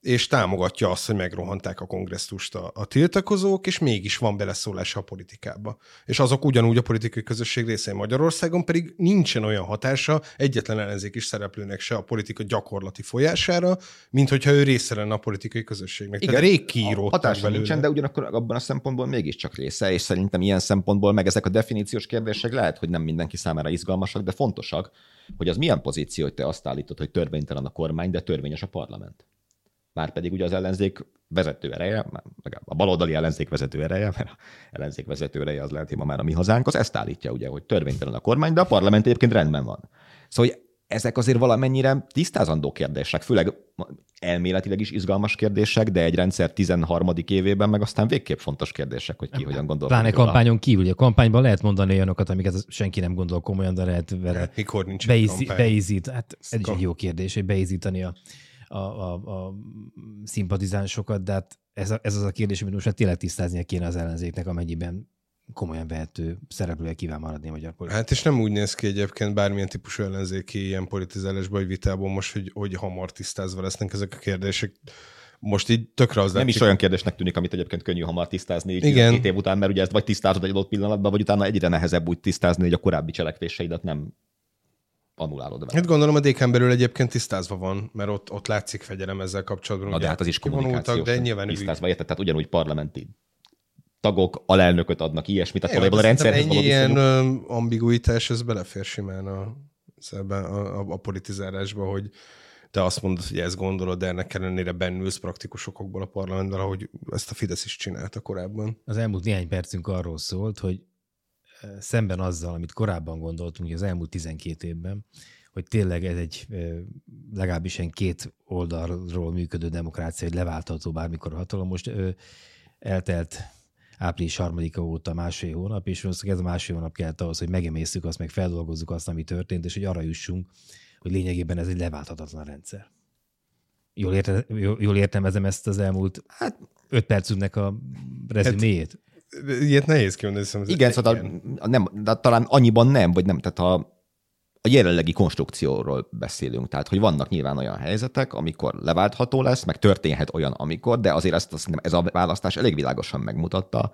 és támogatja azt, hogy megrohanták a kongresszust a, a tiltakozók, és mégis van beleszólása a politikába. És azok ugyanúgy a politikai közösség részei Magyarországon, pedig nincsen olyan hatása egyetlen ellenzék is szereplőnek se a politika gyakorlati folyására, mint hogyha ő része lenne a politikai közösségnek. Igen, Tehát rég kiíródtak hatása belőle. nincsen, de ugyanakkor abban a szempontból mégiscsak része, és szerintem ilyen szempontból meg ezek a definíciós kérdések lehet, hogy nem mindenki számára izgalmasak, de fontosak, hogy az milyen pozíció, hogy te azt állítod, hogy törvénytelen a kormány, de törvényes a parlament. Már pedig ugye az ellenzék vezető ereje, a baloldali ellenzék vezető ereje, mert a ellenzék vezető ereje az lehet, ma már a mi hazánk, az ezt állítja ugye, hogy törvénytelen a kormány, de a parlament egyébként rendben van. Szóval ezek azért valamennyire tisztázandó kérdések, főleg elméletileg is izgalmas kérdések, de egy rendszer 13. évében meg aztán végképp fontos kérdések, hogy ki hogyan gondol. Pláne kampányon kívül. A kampányban lehet mondani olyanokat, amiket senki nem gondol komolyan, de lehet vele mikor nincs beízi, beízít. Hát ez is egy jó kérdés, hogy beízítani a, a, a, a szimpatizánsokat, de hát ez, a, ez az a kérdés, amit most hát tényleg tisztáznia kéne az ellenzéknek, amennyiben komolyan vehető szereplője kíván maradni a magyar politikában. Hát és nem úgy néz ki egyébként bármilyen típusú ellenzéki ilyen politizálásban, vagy vitából most, hogy, hogy hamar tisztázva lesznek ezek a kérdések. Most így tökre az Nem látszik. is olyan kérdésnek tűnik, amit egyébként könnyű hamar tisztázni Igen. két év után, mert ugye ezt vagy tisztázod egy adott pillanatban, vagy utána egyre nehezebb úgy tisztázni, hogy a korábbi cselekvéseidet nem annulálod vele. Hát gondolom a DK-n belül egyébként tisztázva van, mert ott, ott látszik fegyelem ezzel kapcsolatban. Na de hát az is kommunikációs. De nyilván tisztázva, érted? Tehát ugyanúgy parlamenti tagok alelnököt adnak ilyesmit, tehát valójában a rendszerhez ennyi ilyen ambiguitás, ez belefér simán a, ebben a, a, a politizálásba, hogy te azt mondod, hogy ezt gondolod, de ennek ellenére bennülsz praktikus okokból a parlamentben, ahogy ezt a Fidesz is csinálta korábban. Az elmúlt néhány percünk arról szólt, hogy szemben azzal, amit korábban gondoltunk, az elmúlt 12 évben, hogy tényleg ez egy legalábbis egy két oldalról működő demokrácia, hogy leváltható bármikor a hatalom. Most eltelt április harmadika óta másfél hónap, és ez a másfél hónap kellett ahhoz, hogy megemésztük azt, meg feldolgozzuk azt, ami történt, és hogy arra jussunk, hogy lényegében ez egy leválthatatlan rendszer. Jól, érte, jól értelmezem ezt az elmúlt hát, öt percünknek a rezüméjét? Hát, ilyet nehéz kimondani. Igen, szóval nem, de talán annyiban nem, vagy nem, tehát a, a jelenlegi konstrukcióról beszélünk. Tehát, hogy vannak nyilván olyan helyzetek, amikor leváltható lesz, meg történhet olyan, amikor, de azért ezt azt ez a választás elég világosan megmutatta,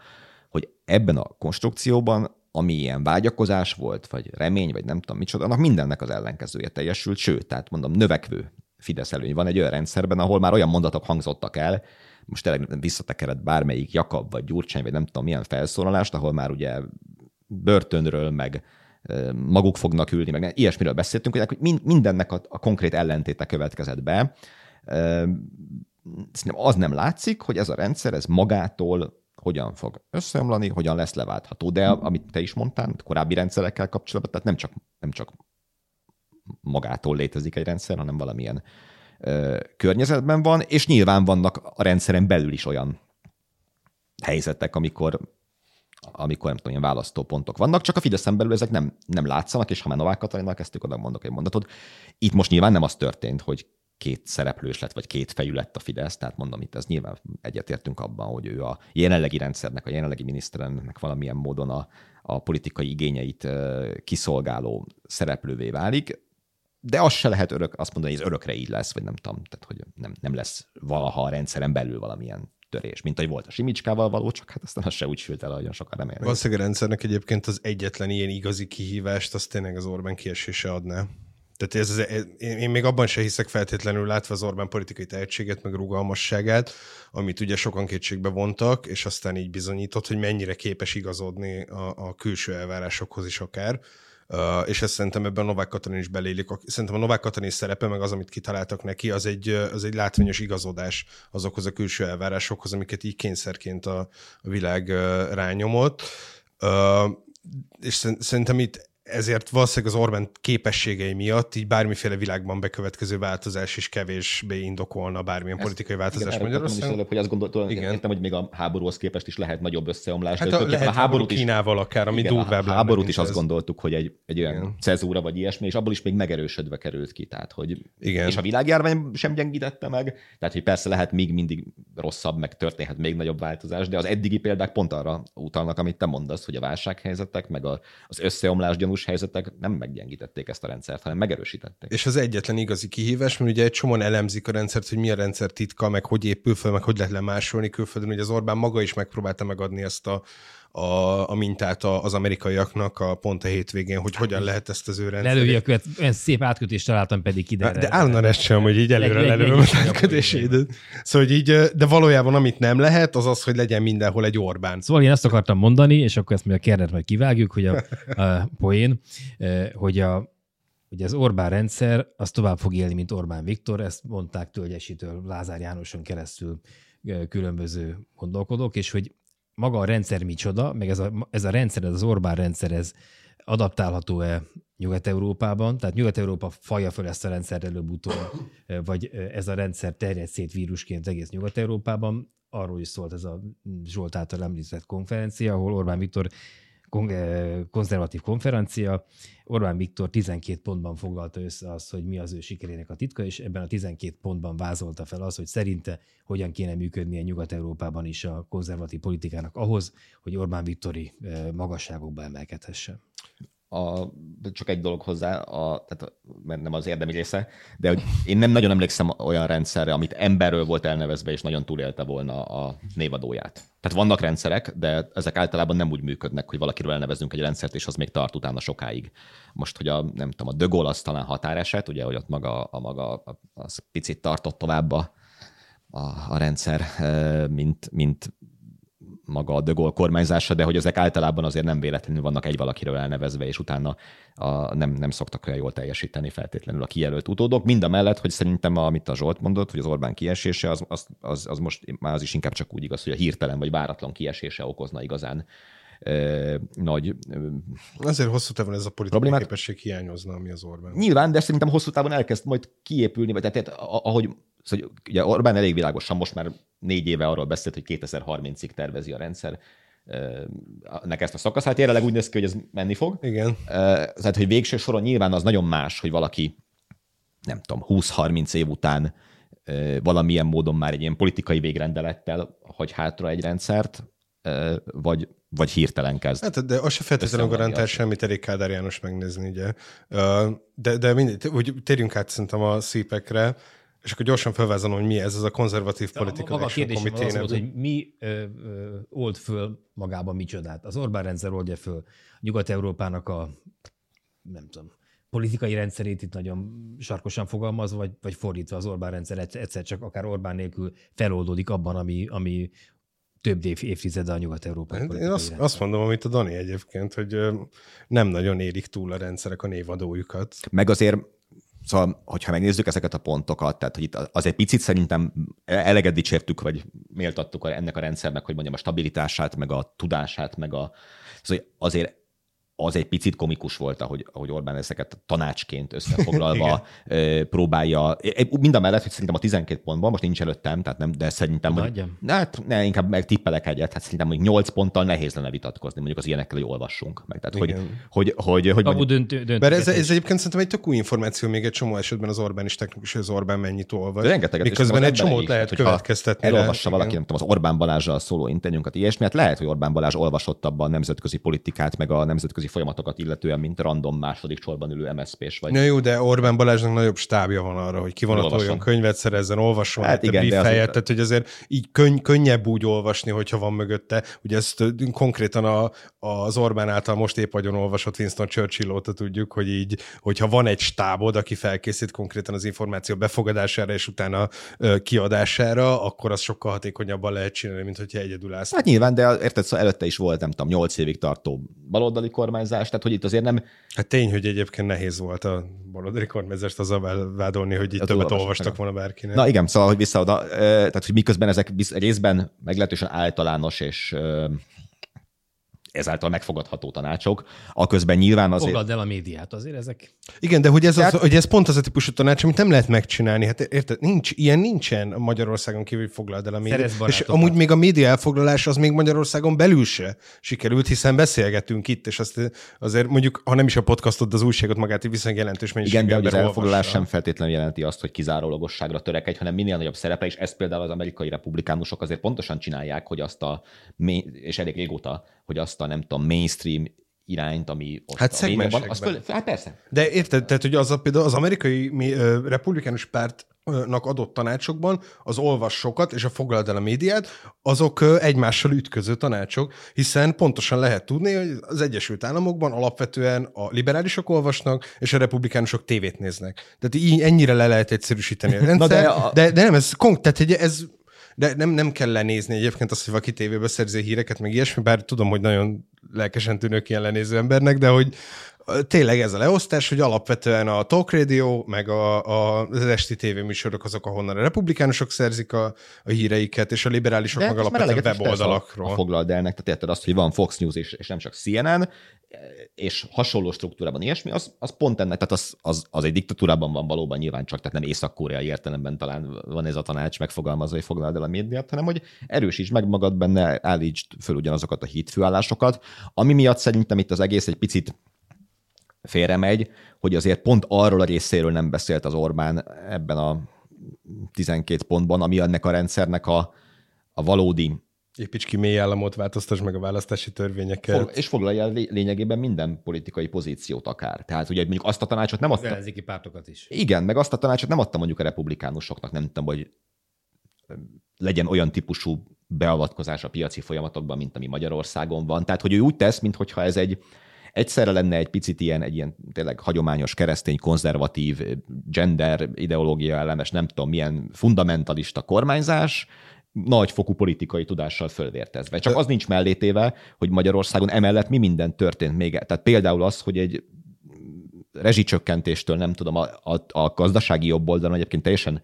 hogy ebben a konstrukcióban, ami ilyen vágyakozás volt, vagy remény, vagy nem tudom micsoda, annak mindennek az ellenkezője teljesült, sőt, tehát mondom, növekvő Fidesz előny van egy olyan rendszerben, ahol már olyan mondatok hangzottak el, most tényleg visszatekered bármelyik Jakab, vagy Gyurcsány, vagy nem tudom milyen felszólalást, ahol már ugye börtönről, meg maguk fognak ülni, meg ilyesmiről beszéltünk, hogy mindennek a, a konkrét ellentéte következett be. Szerintem az nem látszik, hogy ez a rendszer, ez magától hogyan fog összeomlani, hogyan lesz leváltható. De amit te is mondtál, korábbi rendszerekkel kapcsolatban, tehát nem csak, nem csak magától létezik egy rendszer, hanem valamilyen ö, környezetben van, és nyilván vannak a rendszeren belül is olyan helyzetek, amikor amikor nem tudom, ilyen választópontok vannak, csak a Fideszen belül ezek nem, nem látszanak, és ha már Novák Katalinnal kezdtük, oda mondok egy mondatot. Itt most nyilván nem az történt, hogy két szereplős lett, vagy két fejű lett a Fidesz, tehát mondom itt, ez nyilván egyetértünk abban, hogy ő a jelenlegi rendszernek, a jelenlegi miniszterelnöknek valamilyen módon a, a politikai igényeit kiszolgáló szereplővé válik, de az se lehet örök, azt mondani, hogy ez örökre így lesz, vagy nem tudom, tehát hogy nem, nem lesz valaha a rendszeren belül valamilyen törés, mint ahogy volt a Simicskával való, csak hát aztán az se úgy sült el, ahogyan sokan remélnek. Valószínűleg a rendszernek egyébként az egyetlen ilyen igazi kihívást, az tényleg az Orbán kiesése adná. Tehát ez, ez, én, én még abban se hiszek feltétlenül látva az Orbán politikai tehetséget, meg rugalmasságát, amit ugye sokan kétségbe vontak, és aztán így bizonyított, hogy mennyire képes igazodni a, a külső elvárásokhoz is akár. Uh, és ezt szerintem ebben a Novák Katalin is belélik. Szerintem a Novák Katalin szerepe, meg az, amit kitaláltak neki, az egy, az egy látványos igazodás azokhoz a külső elvárásokhoz, amiket így kényszerként a, világ rányomott. Uh, és szerintem itt ezért valószínűleg az Orbán képességei miatt így bármiféle világban bekövetkező változás is kevésbé indokolna bármilyen Ez, politikai változás igen, Magyarországon. Előbb, hogy azt gondoltam, igen. értem, hogy még a háborúhoz képest is lehet nagyobb összeomlás. Hát a, lehet a háborút is, Kínával akár, ami igen, durvább A háborút is ez. azt gondoltuk, hogy egy, egy olyan igen. cezúra vagy ilyesmi, és abból is még megerősödve került ki. Tehát, hogy, igen. És a világjárvány sem gyengítette meg, tehát hogy persze lehet még mindig rosszabb, meg történhet még nagyobb változás, de az eddigi példák pont arra utalnak, amit te mondasz, hogy a válsághelyzetek, meg a, az összeomlás gyanús helyzetek nem meggyengítették ezt a rendszert, hanem megerősítették. És az egyetlen igazi kihívás, mert ugye egy csomóan elemzik a rendszert, hogy mi a rendszer titka, meg hogy épül fel, meg hogy lehet lemásolni külföldön, hogy az Orbán maga is megpróbálta megadni ezt a a, a mintát az amerikaiaknak a pont a hétvégén, hogy hogyan lehet ezt az ő rendszert. Lelője a követ, olyan szép átkötést találtam pedig ide. De állandóan ezt sem, hogy így előre lelőm az átkötésédet. Szóval hogy így, de valójában amit nem lehet, az az, hogy legyen mindenhol egy Orbán. Szóval én ezt akartam mondani, és akkor ezt mi a kérdet majd kivágjuk, hogy a, a poén, hogy a, hogy az Orbán rendszer az tovább fog élni, mint Orbán Viktor, ezt mondták Tölgyesitől, Lázár Jánoson keresztül különböző gondolkodók, és hogy maga a rendszer micsoda, meg ez a, ez a rendszer, ez az Orbán rendszer, ez adaptálható-e Nyugat-Európában, tehát Nyugat-Európa faja föl ezt a rendszert előbb-utóbb, vagy ez a rendszer terjed szét vírusként egész Nyugat-Európában. Arról is szólt ez a Zsolt által említett konferencia, ahol Orbán Viktor konzervatív konferencia. Orbán Viktor 12 pontban foglalta össze azt, hogy mi az ő sikerének a titka, és ebben a 12 pontban vázolta fel az, hogy szerinte hogyan kéne működnie Nyugat-Európában is a konzervatív politikának ahhoz, hogy Orbán Viktori magasságokba emelkedhessen a, csak egy dolog hozzá, a, tehát, mert nem az érdemi része, de hogy én nem nagyon emlékszem olyan rendszerre, amit emberről volt elnevezve, és nagyon túlélte volna a névadóját. Tehát vannak rendszerek, de ezek általában nem úgy működnek, hogy valakiről elnevezünk egy rendszert, és az még tart utána sokáig. Most, hogy a, nem tudom, a Gaulle az talán határeset, ugye, hogy ott maga, a maga az picit tartott tovább a, a, a rendszer, mint, mint maga a De Gaulle kormányzása, de hogy ezek általában azért nem véletlenül vannak egy valakiről elnevezve, és utána a, nem, nem szoktak olyan jól teljesíteni feltétlenül a kijelölt utódok. Mind a mellett, hogy szerintem, amit a Zsolt mondott, hogy az Orbán kiesése, az, az, az, az most már az is inkább csak úgy igaz, hogy a hirtelen vagy váratlan kiesése okozna igazán nagy ö, Azért hosszú távon ez a politikai problémát. képesség hiányozna, ami az Orbán. Nyilván, de szerintem hosszú távon elkezd majd kiépülni, vagy tehát ahogy Szóval ugye Orbán elég világosan most már négy éve arról beszélt, hogy 2030-ig tervezi a rendszer nek ezt a szakaszát. Jelenleg úgy néz ki, hogy ez menni fog. Igen. Tehát, hogy végső soron nyilván az nagyon más, hogy valaki, nem tudom, 20-30 év után valamilyen módon már egy ilyen politikai végrendelettel hagy hátra egy rendszert, vagy, vagy hirtelen kezd. Hát, de az se feltétlenül garantál semmit, elég Kádár János megnézni, ugye. De, de mindegy, hogy térjünk át szerintem a szépekre. És akkor gyorsan felvázolom, hogy mi ez, ez a konzervatív politika. Maga a kérdésem az volt, hogy mi ö, ö, old föl magában micsodát. Az Orbán rendszer oldja föl Nyugat-Európának a, nem tudom, politikai rendszerét itt nagyon sarkosan fogalmazva, vagy, vagy fordítva az Orbán rendszer egyszer csak akár Orbán nélkül feloldódik abban, ami, ami több év, évtizede a nyugat-európai hát Én azt, azt mondom, amit a Dani egyébként, hogy nem nagyon érik túl a rendszerek a névadójukat. Meg azért Szóval, hogyha megnézzük ezeket a pontokat, tehát hogy itt az egy picit szerintem eleget dicsértük, vagy méltattuk ennek a rendszernek, hogy mondjam, a stabilitását, meg a tudását, meg a... Szóval azért az egy picit komikus volt, ahogy, ahogy Orbán ezeket tanácsként összefoglalva próbálja. Mind a mellett, hogy szerintem a 12 pontban, most nincs előttem, tehát nem, de szerintem, hogy, hát, ne, inkább meg tippelek egyet, hát szerintem hogy 8 ponttal nehéz lenne vitatkozni, mondjuk az ilyenekkel, hogy olvassunk meg. Tehát, hogy, hogy, hogy, hogy, hogy döntő, döntő, ez, ez, egyébként szerintem egy tök új információ még egy csomó esetben az Orbán is technikus, az Orbán mennyit olvas. Rengeteget. Miközben egy csomót lehet tehát, következtetni. Elolvassa valaki, nem tudom, az Orbán Balázsral szóló interjúnkat, ilyesmi, hát lehet, hogy Orbán Balázs olvasottabb a nemzetközi politikát, meg a nemzetközi folyamatokat illetően, mint random második sorban ülő MSZP-s vagy. Na jó, de Orbán Balázsnak nagyobb stábja van arra, hogy kivonatoljon könyvet szerezzen, olvasson hát igen, de azért... tehát hogy azért így könny, könnyebb úgy olvasni, hogyha van mögötte. Ugye ezt konkrétan a, az Orbán által most épp agyon olvasott Winston Churchill óta tudjuk, hogy így, hogyha van egy stábod, aki felkészít konkrétan az információ befogadására és utána kiadására, akkor az sokkal hatékonyabban lehet csinálni, mint hogyha egyedül állsz. Hát nyilván, de érted, szóval előtte is volt, nem tudom, 8 évig tartó baloldali kormányzás, tehát hogy itt azért nem... Hát tény, hogy egyébként nehéz volt a baloldali kormányzást azzal vádolni, hogy itt hát többet olvastak volna bárkinek. Na igen, szóval, hogy vissza oda, tehát hogy miközben ezek részben meglehetősen általános és ezáltal megfogadható tanácsok. A közben nyilván azért... Foglald el a médiát, azért ezek... Igen, de hogy ez, az, hogy ez pont az a típusú tanács, amit nem lehet megcsinálni. Hát érted, nincs, ilyen nincsen Magyarországon kívül, hogy foglald el a médiát. És amúgy még a média elfoglalás az még Magyarországon belül se sikerült, hiszen beszélgetünk itt, és azt azért mondjuk, ha nem is a podcastot, de az újságot magát viszonylag jelentős mennyiségű Igen, de az elfoglalás sem feltétlenül jelenti azt, hogy kizárólagosságra törekedj, hanem minél nagyobb szerepe, és ezt például az amerikai republikánusok azért pontosan csinálják, hogy azt a, és elég régóta, hogy azt a nem tudom, mainstream irányt, ami ott hát a van, az föl, hát persze. De érted, tehát hogy az a, például az amerikai mi, uh, republikánus pártnak adott tanácsokban az olvas sokat, és a foglald el a médiát, azok egymással ütköző tanácsok, hiszen pontosan lehet tudni, hogy az Egyesült Államokban alapvetően a liberálisok olvasnak, és a republikánusok tévét néznek. Tehát így ennyire le lehet egyszerűsíteni a rendszer, de, a... de, de, nem, ez, tehát ez de nem, nem kell lenézni egyébként azt, hogy valaki tévébe szerzi híreket, meg ilyesmi, bár tudom, hogy nagyon lelkesen tűnök ilyen lenéző embernek, de hogy tényleg ez a leosztás, hogy alapvetően a Talk Radio, meg a, a, az esti tévéműsorok azok, ahonnan a republikánusok szerzik a, a híreiket, és a liberálisok De meg alapvetően weboldalakról. A, foglald elnek, tehát érted azt, hogy van Fox News és, és nem csak CNN, és hasonló struktúrában ilyesmi, az, az pont ennek, tehát az, az, az egy diktatúrában van valóban nyilván csak, tehát nem észak-koreai értelemben talán van ez a tanács megfogalmazva, hogy foglald el a médiát, hanem hogy erősíts meg magad benne, állítsd föl ugyanazokat a hitfőállásokat, ami miatt szerintem itt az egész egy picit félremegy, hogy azért pont arról a részéről nem beszélt az Orbán ebben a 12 pontban, ami ennek a rendszernek a, a valódi Építs ki mély államot, változtass meg a választási törvényeket. Fog, és foglalja el lényegében minden politikai pozíciót akár. Tehát ugye mondjuk azt a tanácsot nem adta... Az pártokat is. Igen, meg azt a tanácsot nem adta mondjuk a republikánusoknak, nem tudom, hogy legyen olyan típusú beavatkozás a piaci folyamatokban, mint ami Magyarországon van. Tehát, hogy ő úgy tesz, mintha ez egy egyszerre lenne egy picit ilyen, egy ilyen tényleg hagyományos keresztény, konzervatív, gender ideológia ellenes, nem tudom milyen fundamentalista kormányzás, nagyfokú politikai tudással fölvértezve. Csak az nincs mellétéve, hogy Magyarországon emellett mi minden történt még. Tehát például az, hogy egy rezsicsökkentéstől, nem tudom, a, a, a gazdasági jobb oldalon egyébként teljesen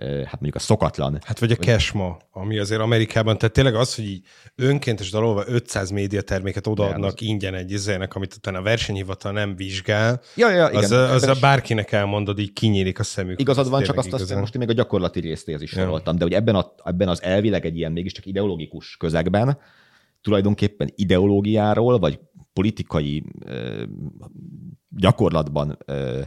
hát mondjuk a szokatlan. Hát vagy a cashma, ami azért Amerikában, tehát tényleg az, hogy így önkéntes dalolva 500 médiaterméket odaadnak az... ingyen egy izének, amit utána a versenyhivatal nem vizsgál, ja, ja, igen. az, az a bárkinek elmondod, így kinyílik a szemük. Igazad van, csak azt, azt most még a gyakorlati résztéhez is soroltam, ja. de hogy ebben, a, ebben az elvileg egy ilyen mégiscsak ideológikus közegben tulajdonképpen ideológiáról, vagy politikai ö, gyakorlatban ö,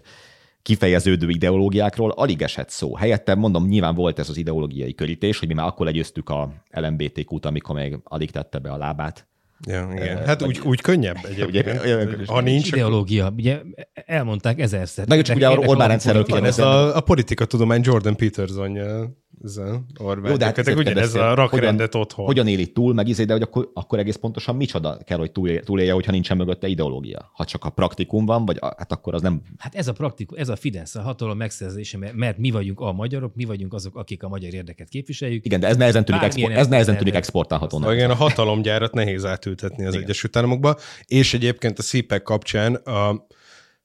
kifejeződő ideológiákról alig esett szó. Helyette mondom, nyilván volt ez az ideológiai körítés, hogy mi már akkor legyőztük a LMBTQ-t, amikor még alig tette be a lábát Ja, igen. Hát úgy, úgy könnyebb egyébként. Ugye, ha nincs. Ideológia. Ugye elmondták ezerszer. Meg csak ugye Orbán rendszerről ez a, a politikatudomány Jordan Petersonja ez Orbán. Jó, de hát ez a rakrendet hogyan, otthon. Hogyan éli túl, meg izé, de hogy akkor, akkor egész pontosan micsoda kell, hogy túl, túlélje, hogyha nincsen mögötte ideológia. Ha csak a praktikum van, vagy a, hát akkor az nem... Hát ez a praktikum, ez a Fidesz, a hatalom megszerzése, mert, mert mi vagyunk a magyarok, mi vagyunk azok, akik a magyar érdeket képviseljük. Igen, de ez nehezen tűnik, expo- ez nehezen tűnik exportálhatónak. Igen, a hatalomgyárat nehéz átültetni az Igen. Egyesült Államokba, és egyébként a szípek kapcsán a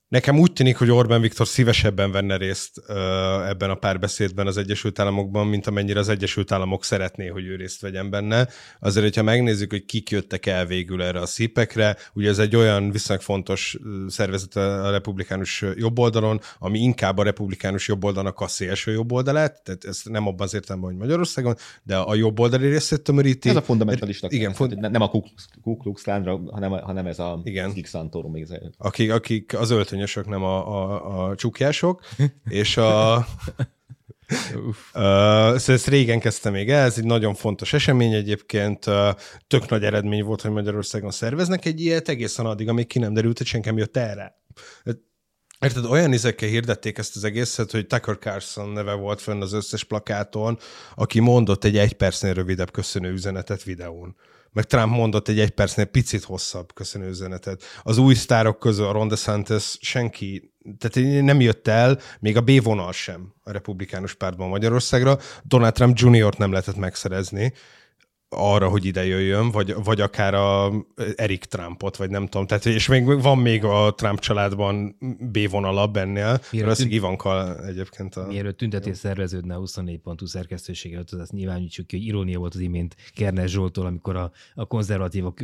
Nekem úgy tűnik, hogy Orbán Viktor szívesebben venne részt ebben a párbeszédben az Egyesült Államokban, mint amennyire az Egyesült Államok szeretné, hogy ő részt vegyen benne. Azért, hogyha megnézzük, hogy kik jöttek el végül erre a szípekre, ugye ez egy olyan viszonylag fontos szervezet a republikánus jobboldalon, ami inkább a republikánus jobboldalnak a szélső jobboldalát, tehát ez nem abban az értelemben, hogy Magyarországon, de a jobboldali részét tömöríti. Ez a fundamentalista. Igen, fund... nem a Ku Klux Klánra, hanem, hanem ez a Igen. Akik, akik az öltöny viszonyosok, nem a, a, a csukjások, és a... Szóval ezt régen kezdtem még el, ez egy nagyon fontos esemény egyébként, tök nagy eredmény volt, hogy Magyarországon szerveznek egy ilyet, egészen addig, amíg ki nem derült, hogy senki jött erre. Érted, olyan izekkel hirdették ezt az egészet, hogy Tucker Carlson neve volt fönn az összes plakáton, aki mondott egy egy percnél rövidebb köszönő üzenetet videón meg Trump mondott egy egy percnél picit hosszabb köszönő üzenetet. Az új sztárok közül a Ron DeSantis senki, tehát nem jött el, még a B vonal sem a republikánus pártban Magyarországra. Donald Trump Jr. nem lehetett megszerezni, arra, hogy ide jöjjön, vagy, vagy akár a Eric Trumpot, vagy nem tudom. Tehát, és még van még a Trump családban B vonala bennél, mert az Ivanka egyébként. A... Mielőtt tüntetés szerveződne a 24 pontú szerkesztőség előtt, az azt nyilvánítsuk ki, hogy irónia volt az imént Kernes Zsoltól, amikor a, a konzervatívok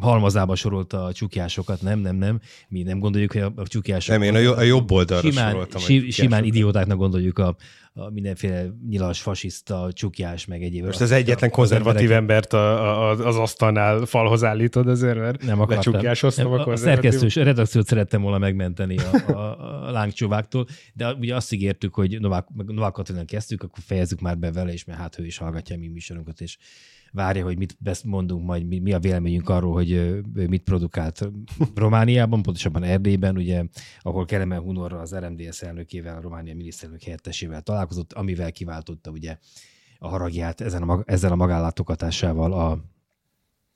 halmazába sorolta a csukjásokat. Nem, nem, nem. Mi nem gondoljuk, hogy a, a csukjások... Nem, én a, a jobb oldalra simán, soroltam. Si, simán idiótáknak gondoljuk a mindenféle nyilas, fasiszta, csukjás, meg egyéb. Most az egyetlen konzervatív embert a, a, az asztalnál falhoz állítod azért, mert nem akartam. Nem, a, a szerkesztős, redakciót szerettem volna megmenteni a, a, a lángcsóváktól, de ugye azt ígértük, hogy Novák, Novák Katalin kezdtük, akkor fejezzük már be vele, és mert hát ő is hallgatja a mi műsorunkat, és várja, hogy mit mondunk majd, mi, mi a véleményünk arról, hogy mit produkált Romániában, pontosabban Erdélyben, ugye, ahol Kelemen Hunorra az RMDS elnökével, a Románia miniszterelnök helyettesével találkozott, amivel kiváltotta ugye a haragját ezen a, ezzel a magállátogatásával a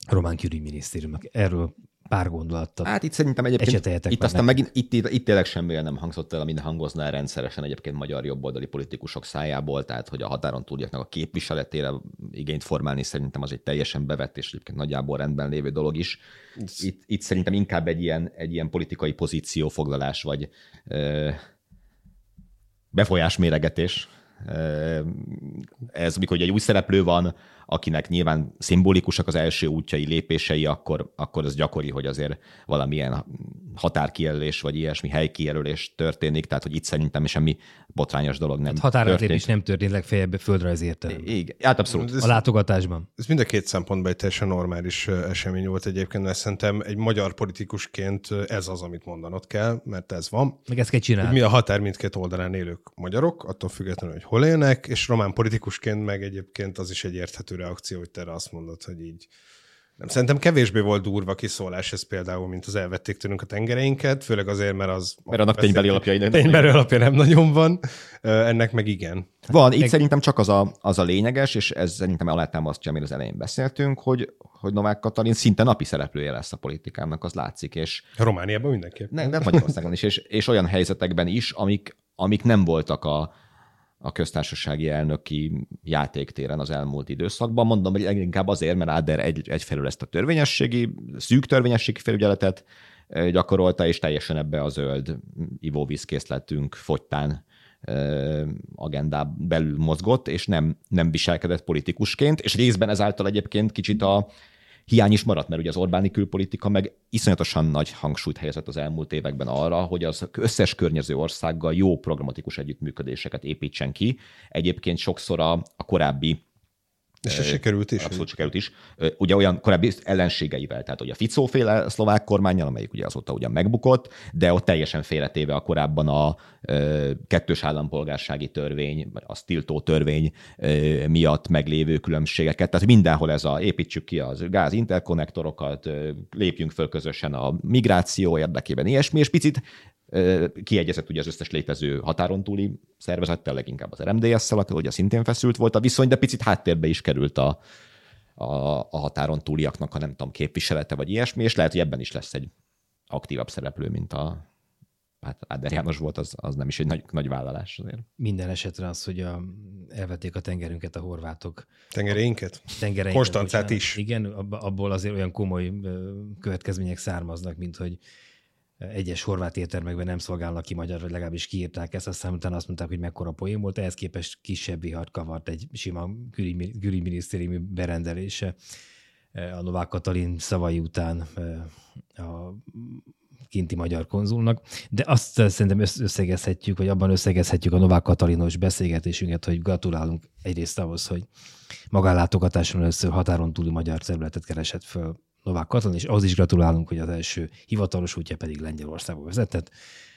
román külügyminisztériumnak. Erről pár gondolattal. Hát itt szerintem egyébként, itt aztán megint, itt, itt, itt tényleg semmi nem hangzott el, amit hangozná rendszeresen egyébként magyar jobboldali politikusok szájából, tehát hogy a határon túliaknak a képviseletére igényt formálni szerintem az egy teljesen bevett és egyébként nagyjából rendben lévő dolog is. Itt, itt szerintem inkább egy ilyen, egy ilyen politikai pozíciófoglalás, vagy ö, befolyásméregetés, ez, amikor egy új szereplő van, akinek nyilván szimbolikusak az első útjai, lépései, akkor, akkor az gyakori, hogy azért valamilyen határkijelölés, vagy ilyesmi helykijelölés történik, tehát hogy itt szerintem semmi botrányos dolog nem hát történik. nem történt legfeljebb földrajz értelem. Igen, hát abszolút. Ez, a látogatásban. Ez mind a két szempontból egy teljesen normális esemény volt egyébként, mert szerintem egy magyar politikusként ez az, amit mondanod kell, mert ez van. Meg ezt kell csinálni. Mi a határ mindkét oldalán élők magyarok, attól függetlenül, hogy hol élnek, és román politikusként meg egyébként az is egy érthető reakció, hogy te azt mondod, hogy így nem, szerintem kevésbé volt durva kiszólás ez például, mint az elvették tőlünk a tengereinket, főleg azért, mert az... Mert annak ténybeli alapja nem. Ténybeli alapja nem nagyon van, ennek meg igen. Van, itt szerintem csak az a, az a lényeges, és ez szerintem alátámasztja, amiről az elején beszéltünk, hogy, hogy Novák Katalin szinte napi szereplője lesz a politikának, az látszik, és... Romániában mindenképp. Nem, de Magyarországon is, és, és olyan helyzetekben is, amik, amik nem voltak a, a köztársasági elnöki játéktéren az elmúlt időszakban. Mondom, hogy inkább azért, mert Áder egy, egyfelől ezt a törvényességi, szűk törvényességi felügyeletet gyakorolta, és teljesen ebbe a zöld ivóvízkészletünk fogytán agendá belül mozgott, és nem, nem viselkedett politikusként, és részben ezáltal egyébként kicsit a, hiány is maradt, mert ugye az Orbáni külpolitika meg iszonyatosan nagy hangsúlyt helyezett az elmúlt években arra, hogy az összes környező országgal jó programatikus együttműködéseket építsen ki. Egyébként sokszor a, a korábbi és ez sikerült is. Abszolút sikerült is. Ugye olyan korábbi ellenségeivel, tehát ugye a Ficóféle szlovák kormányjal, amelyik ugye azóta ugyan megbukott, de ott teljesen félretéve a korábban a kettős állampolgársági törvény, a tiltó törvény miatt meglévő különbségeket. Tehát mindenhol ez a építsük ki az gáz interkonnektorokat, lépjünk föl közösen a migráció érdekében, ilyesmi, és picit kiegyezett ugye az összes létező határon túli szervezettel, leginkább az RMDS-szel, ugye szintén feszült volt a viszony, de picit háttérbe is került a, a, a határon túliaknak a nem tudom, képviselete, vagy ilyesmi, és lehet, hogy ebben is lesz egy aktívabb szereplő, mint a hát Áder János volt, az, az nem is egy nagy, nagy vállalás azért. Minden esetre az, hogy a, elvették a tengerünket a horvátok. Tengereinket? Tengereinket. Konstancát is. Igen, abból azért olyan komoly következmények származnak, mint hogy egyes horvát éttermekben nem szolgálnak ki magyar, vagy legalábbis kiírták ezt, aztán utána azt mondták, hogy mekkora poén volt, ehhez képest kisebb vihart kavart egy sima külügyminisztériumi berendelése a Novák Katalin szavai után a kinti magyar konzulnak, de azt szerintem összegezhetjük, vagy abban összegezhetjük a Novák Katalinos beszélgetésünket, hogy gratulálunk egyrészt ahhoz, hogy magánlátogatáson először határon túli magyar területet keresett föl Novák Katalin, és ahhoz is gratulálunk, hogy az első hivatalos útja pedig Lengyelországba vezetett.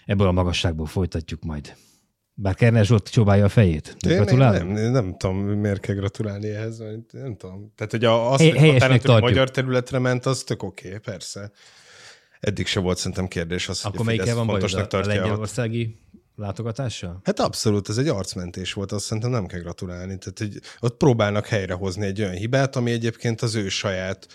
Ebből a magasságból folytatjuk majd. Bár Kerner Zsolt csóválja a fejét. Én nem, nem, nem tudom, miért kell gratulálni ehhez. Nem tudom. Tehát, hogy az, hogy a magyar területre ment, az tök oké, okay, persze. Eddig se volt szerintem kérdés az, Akkor hogy a van fontosnak tartja. A lengyelországi látogatással? Hát abszolút, ez egy arcmentés volt, azt szerintem nem kell gratulálni. Tehát, hogy ott próbálnak helyrehozni egy olyan hibát, ami egyébként az ő saját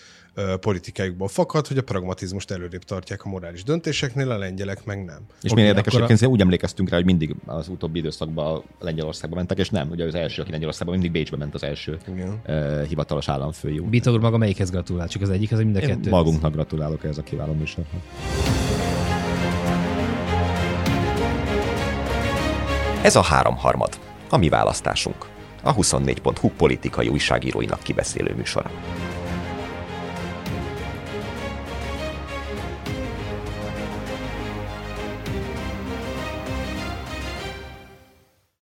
politikájukból fakad, hogy a pragmatizmust előrébb tartják a morális döntéseknél, a lengyelek meg nem. És milyen érdekes, hogy a... úgy emlékeztünk rá, hogy mindig az utóbbi időszakban Lengyelországba mentek, és nem, ugye az első, aki Lengyelországban mindig Bécsbe ment az első Igen. uh, hivatalos államfői. Bita úr maga melyikhez gratulál? Csak az egyik, az mind a kettő. Magunknak gratulálok ez a kiváló műsornak. Ez a háromharmad, a mi választásunk. A 24.hu politikai újságíróinak kibeszélő műsora.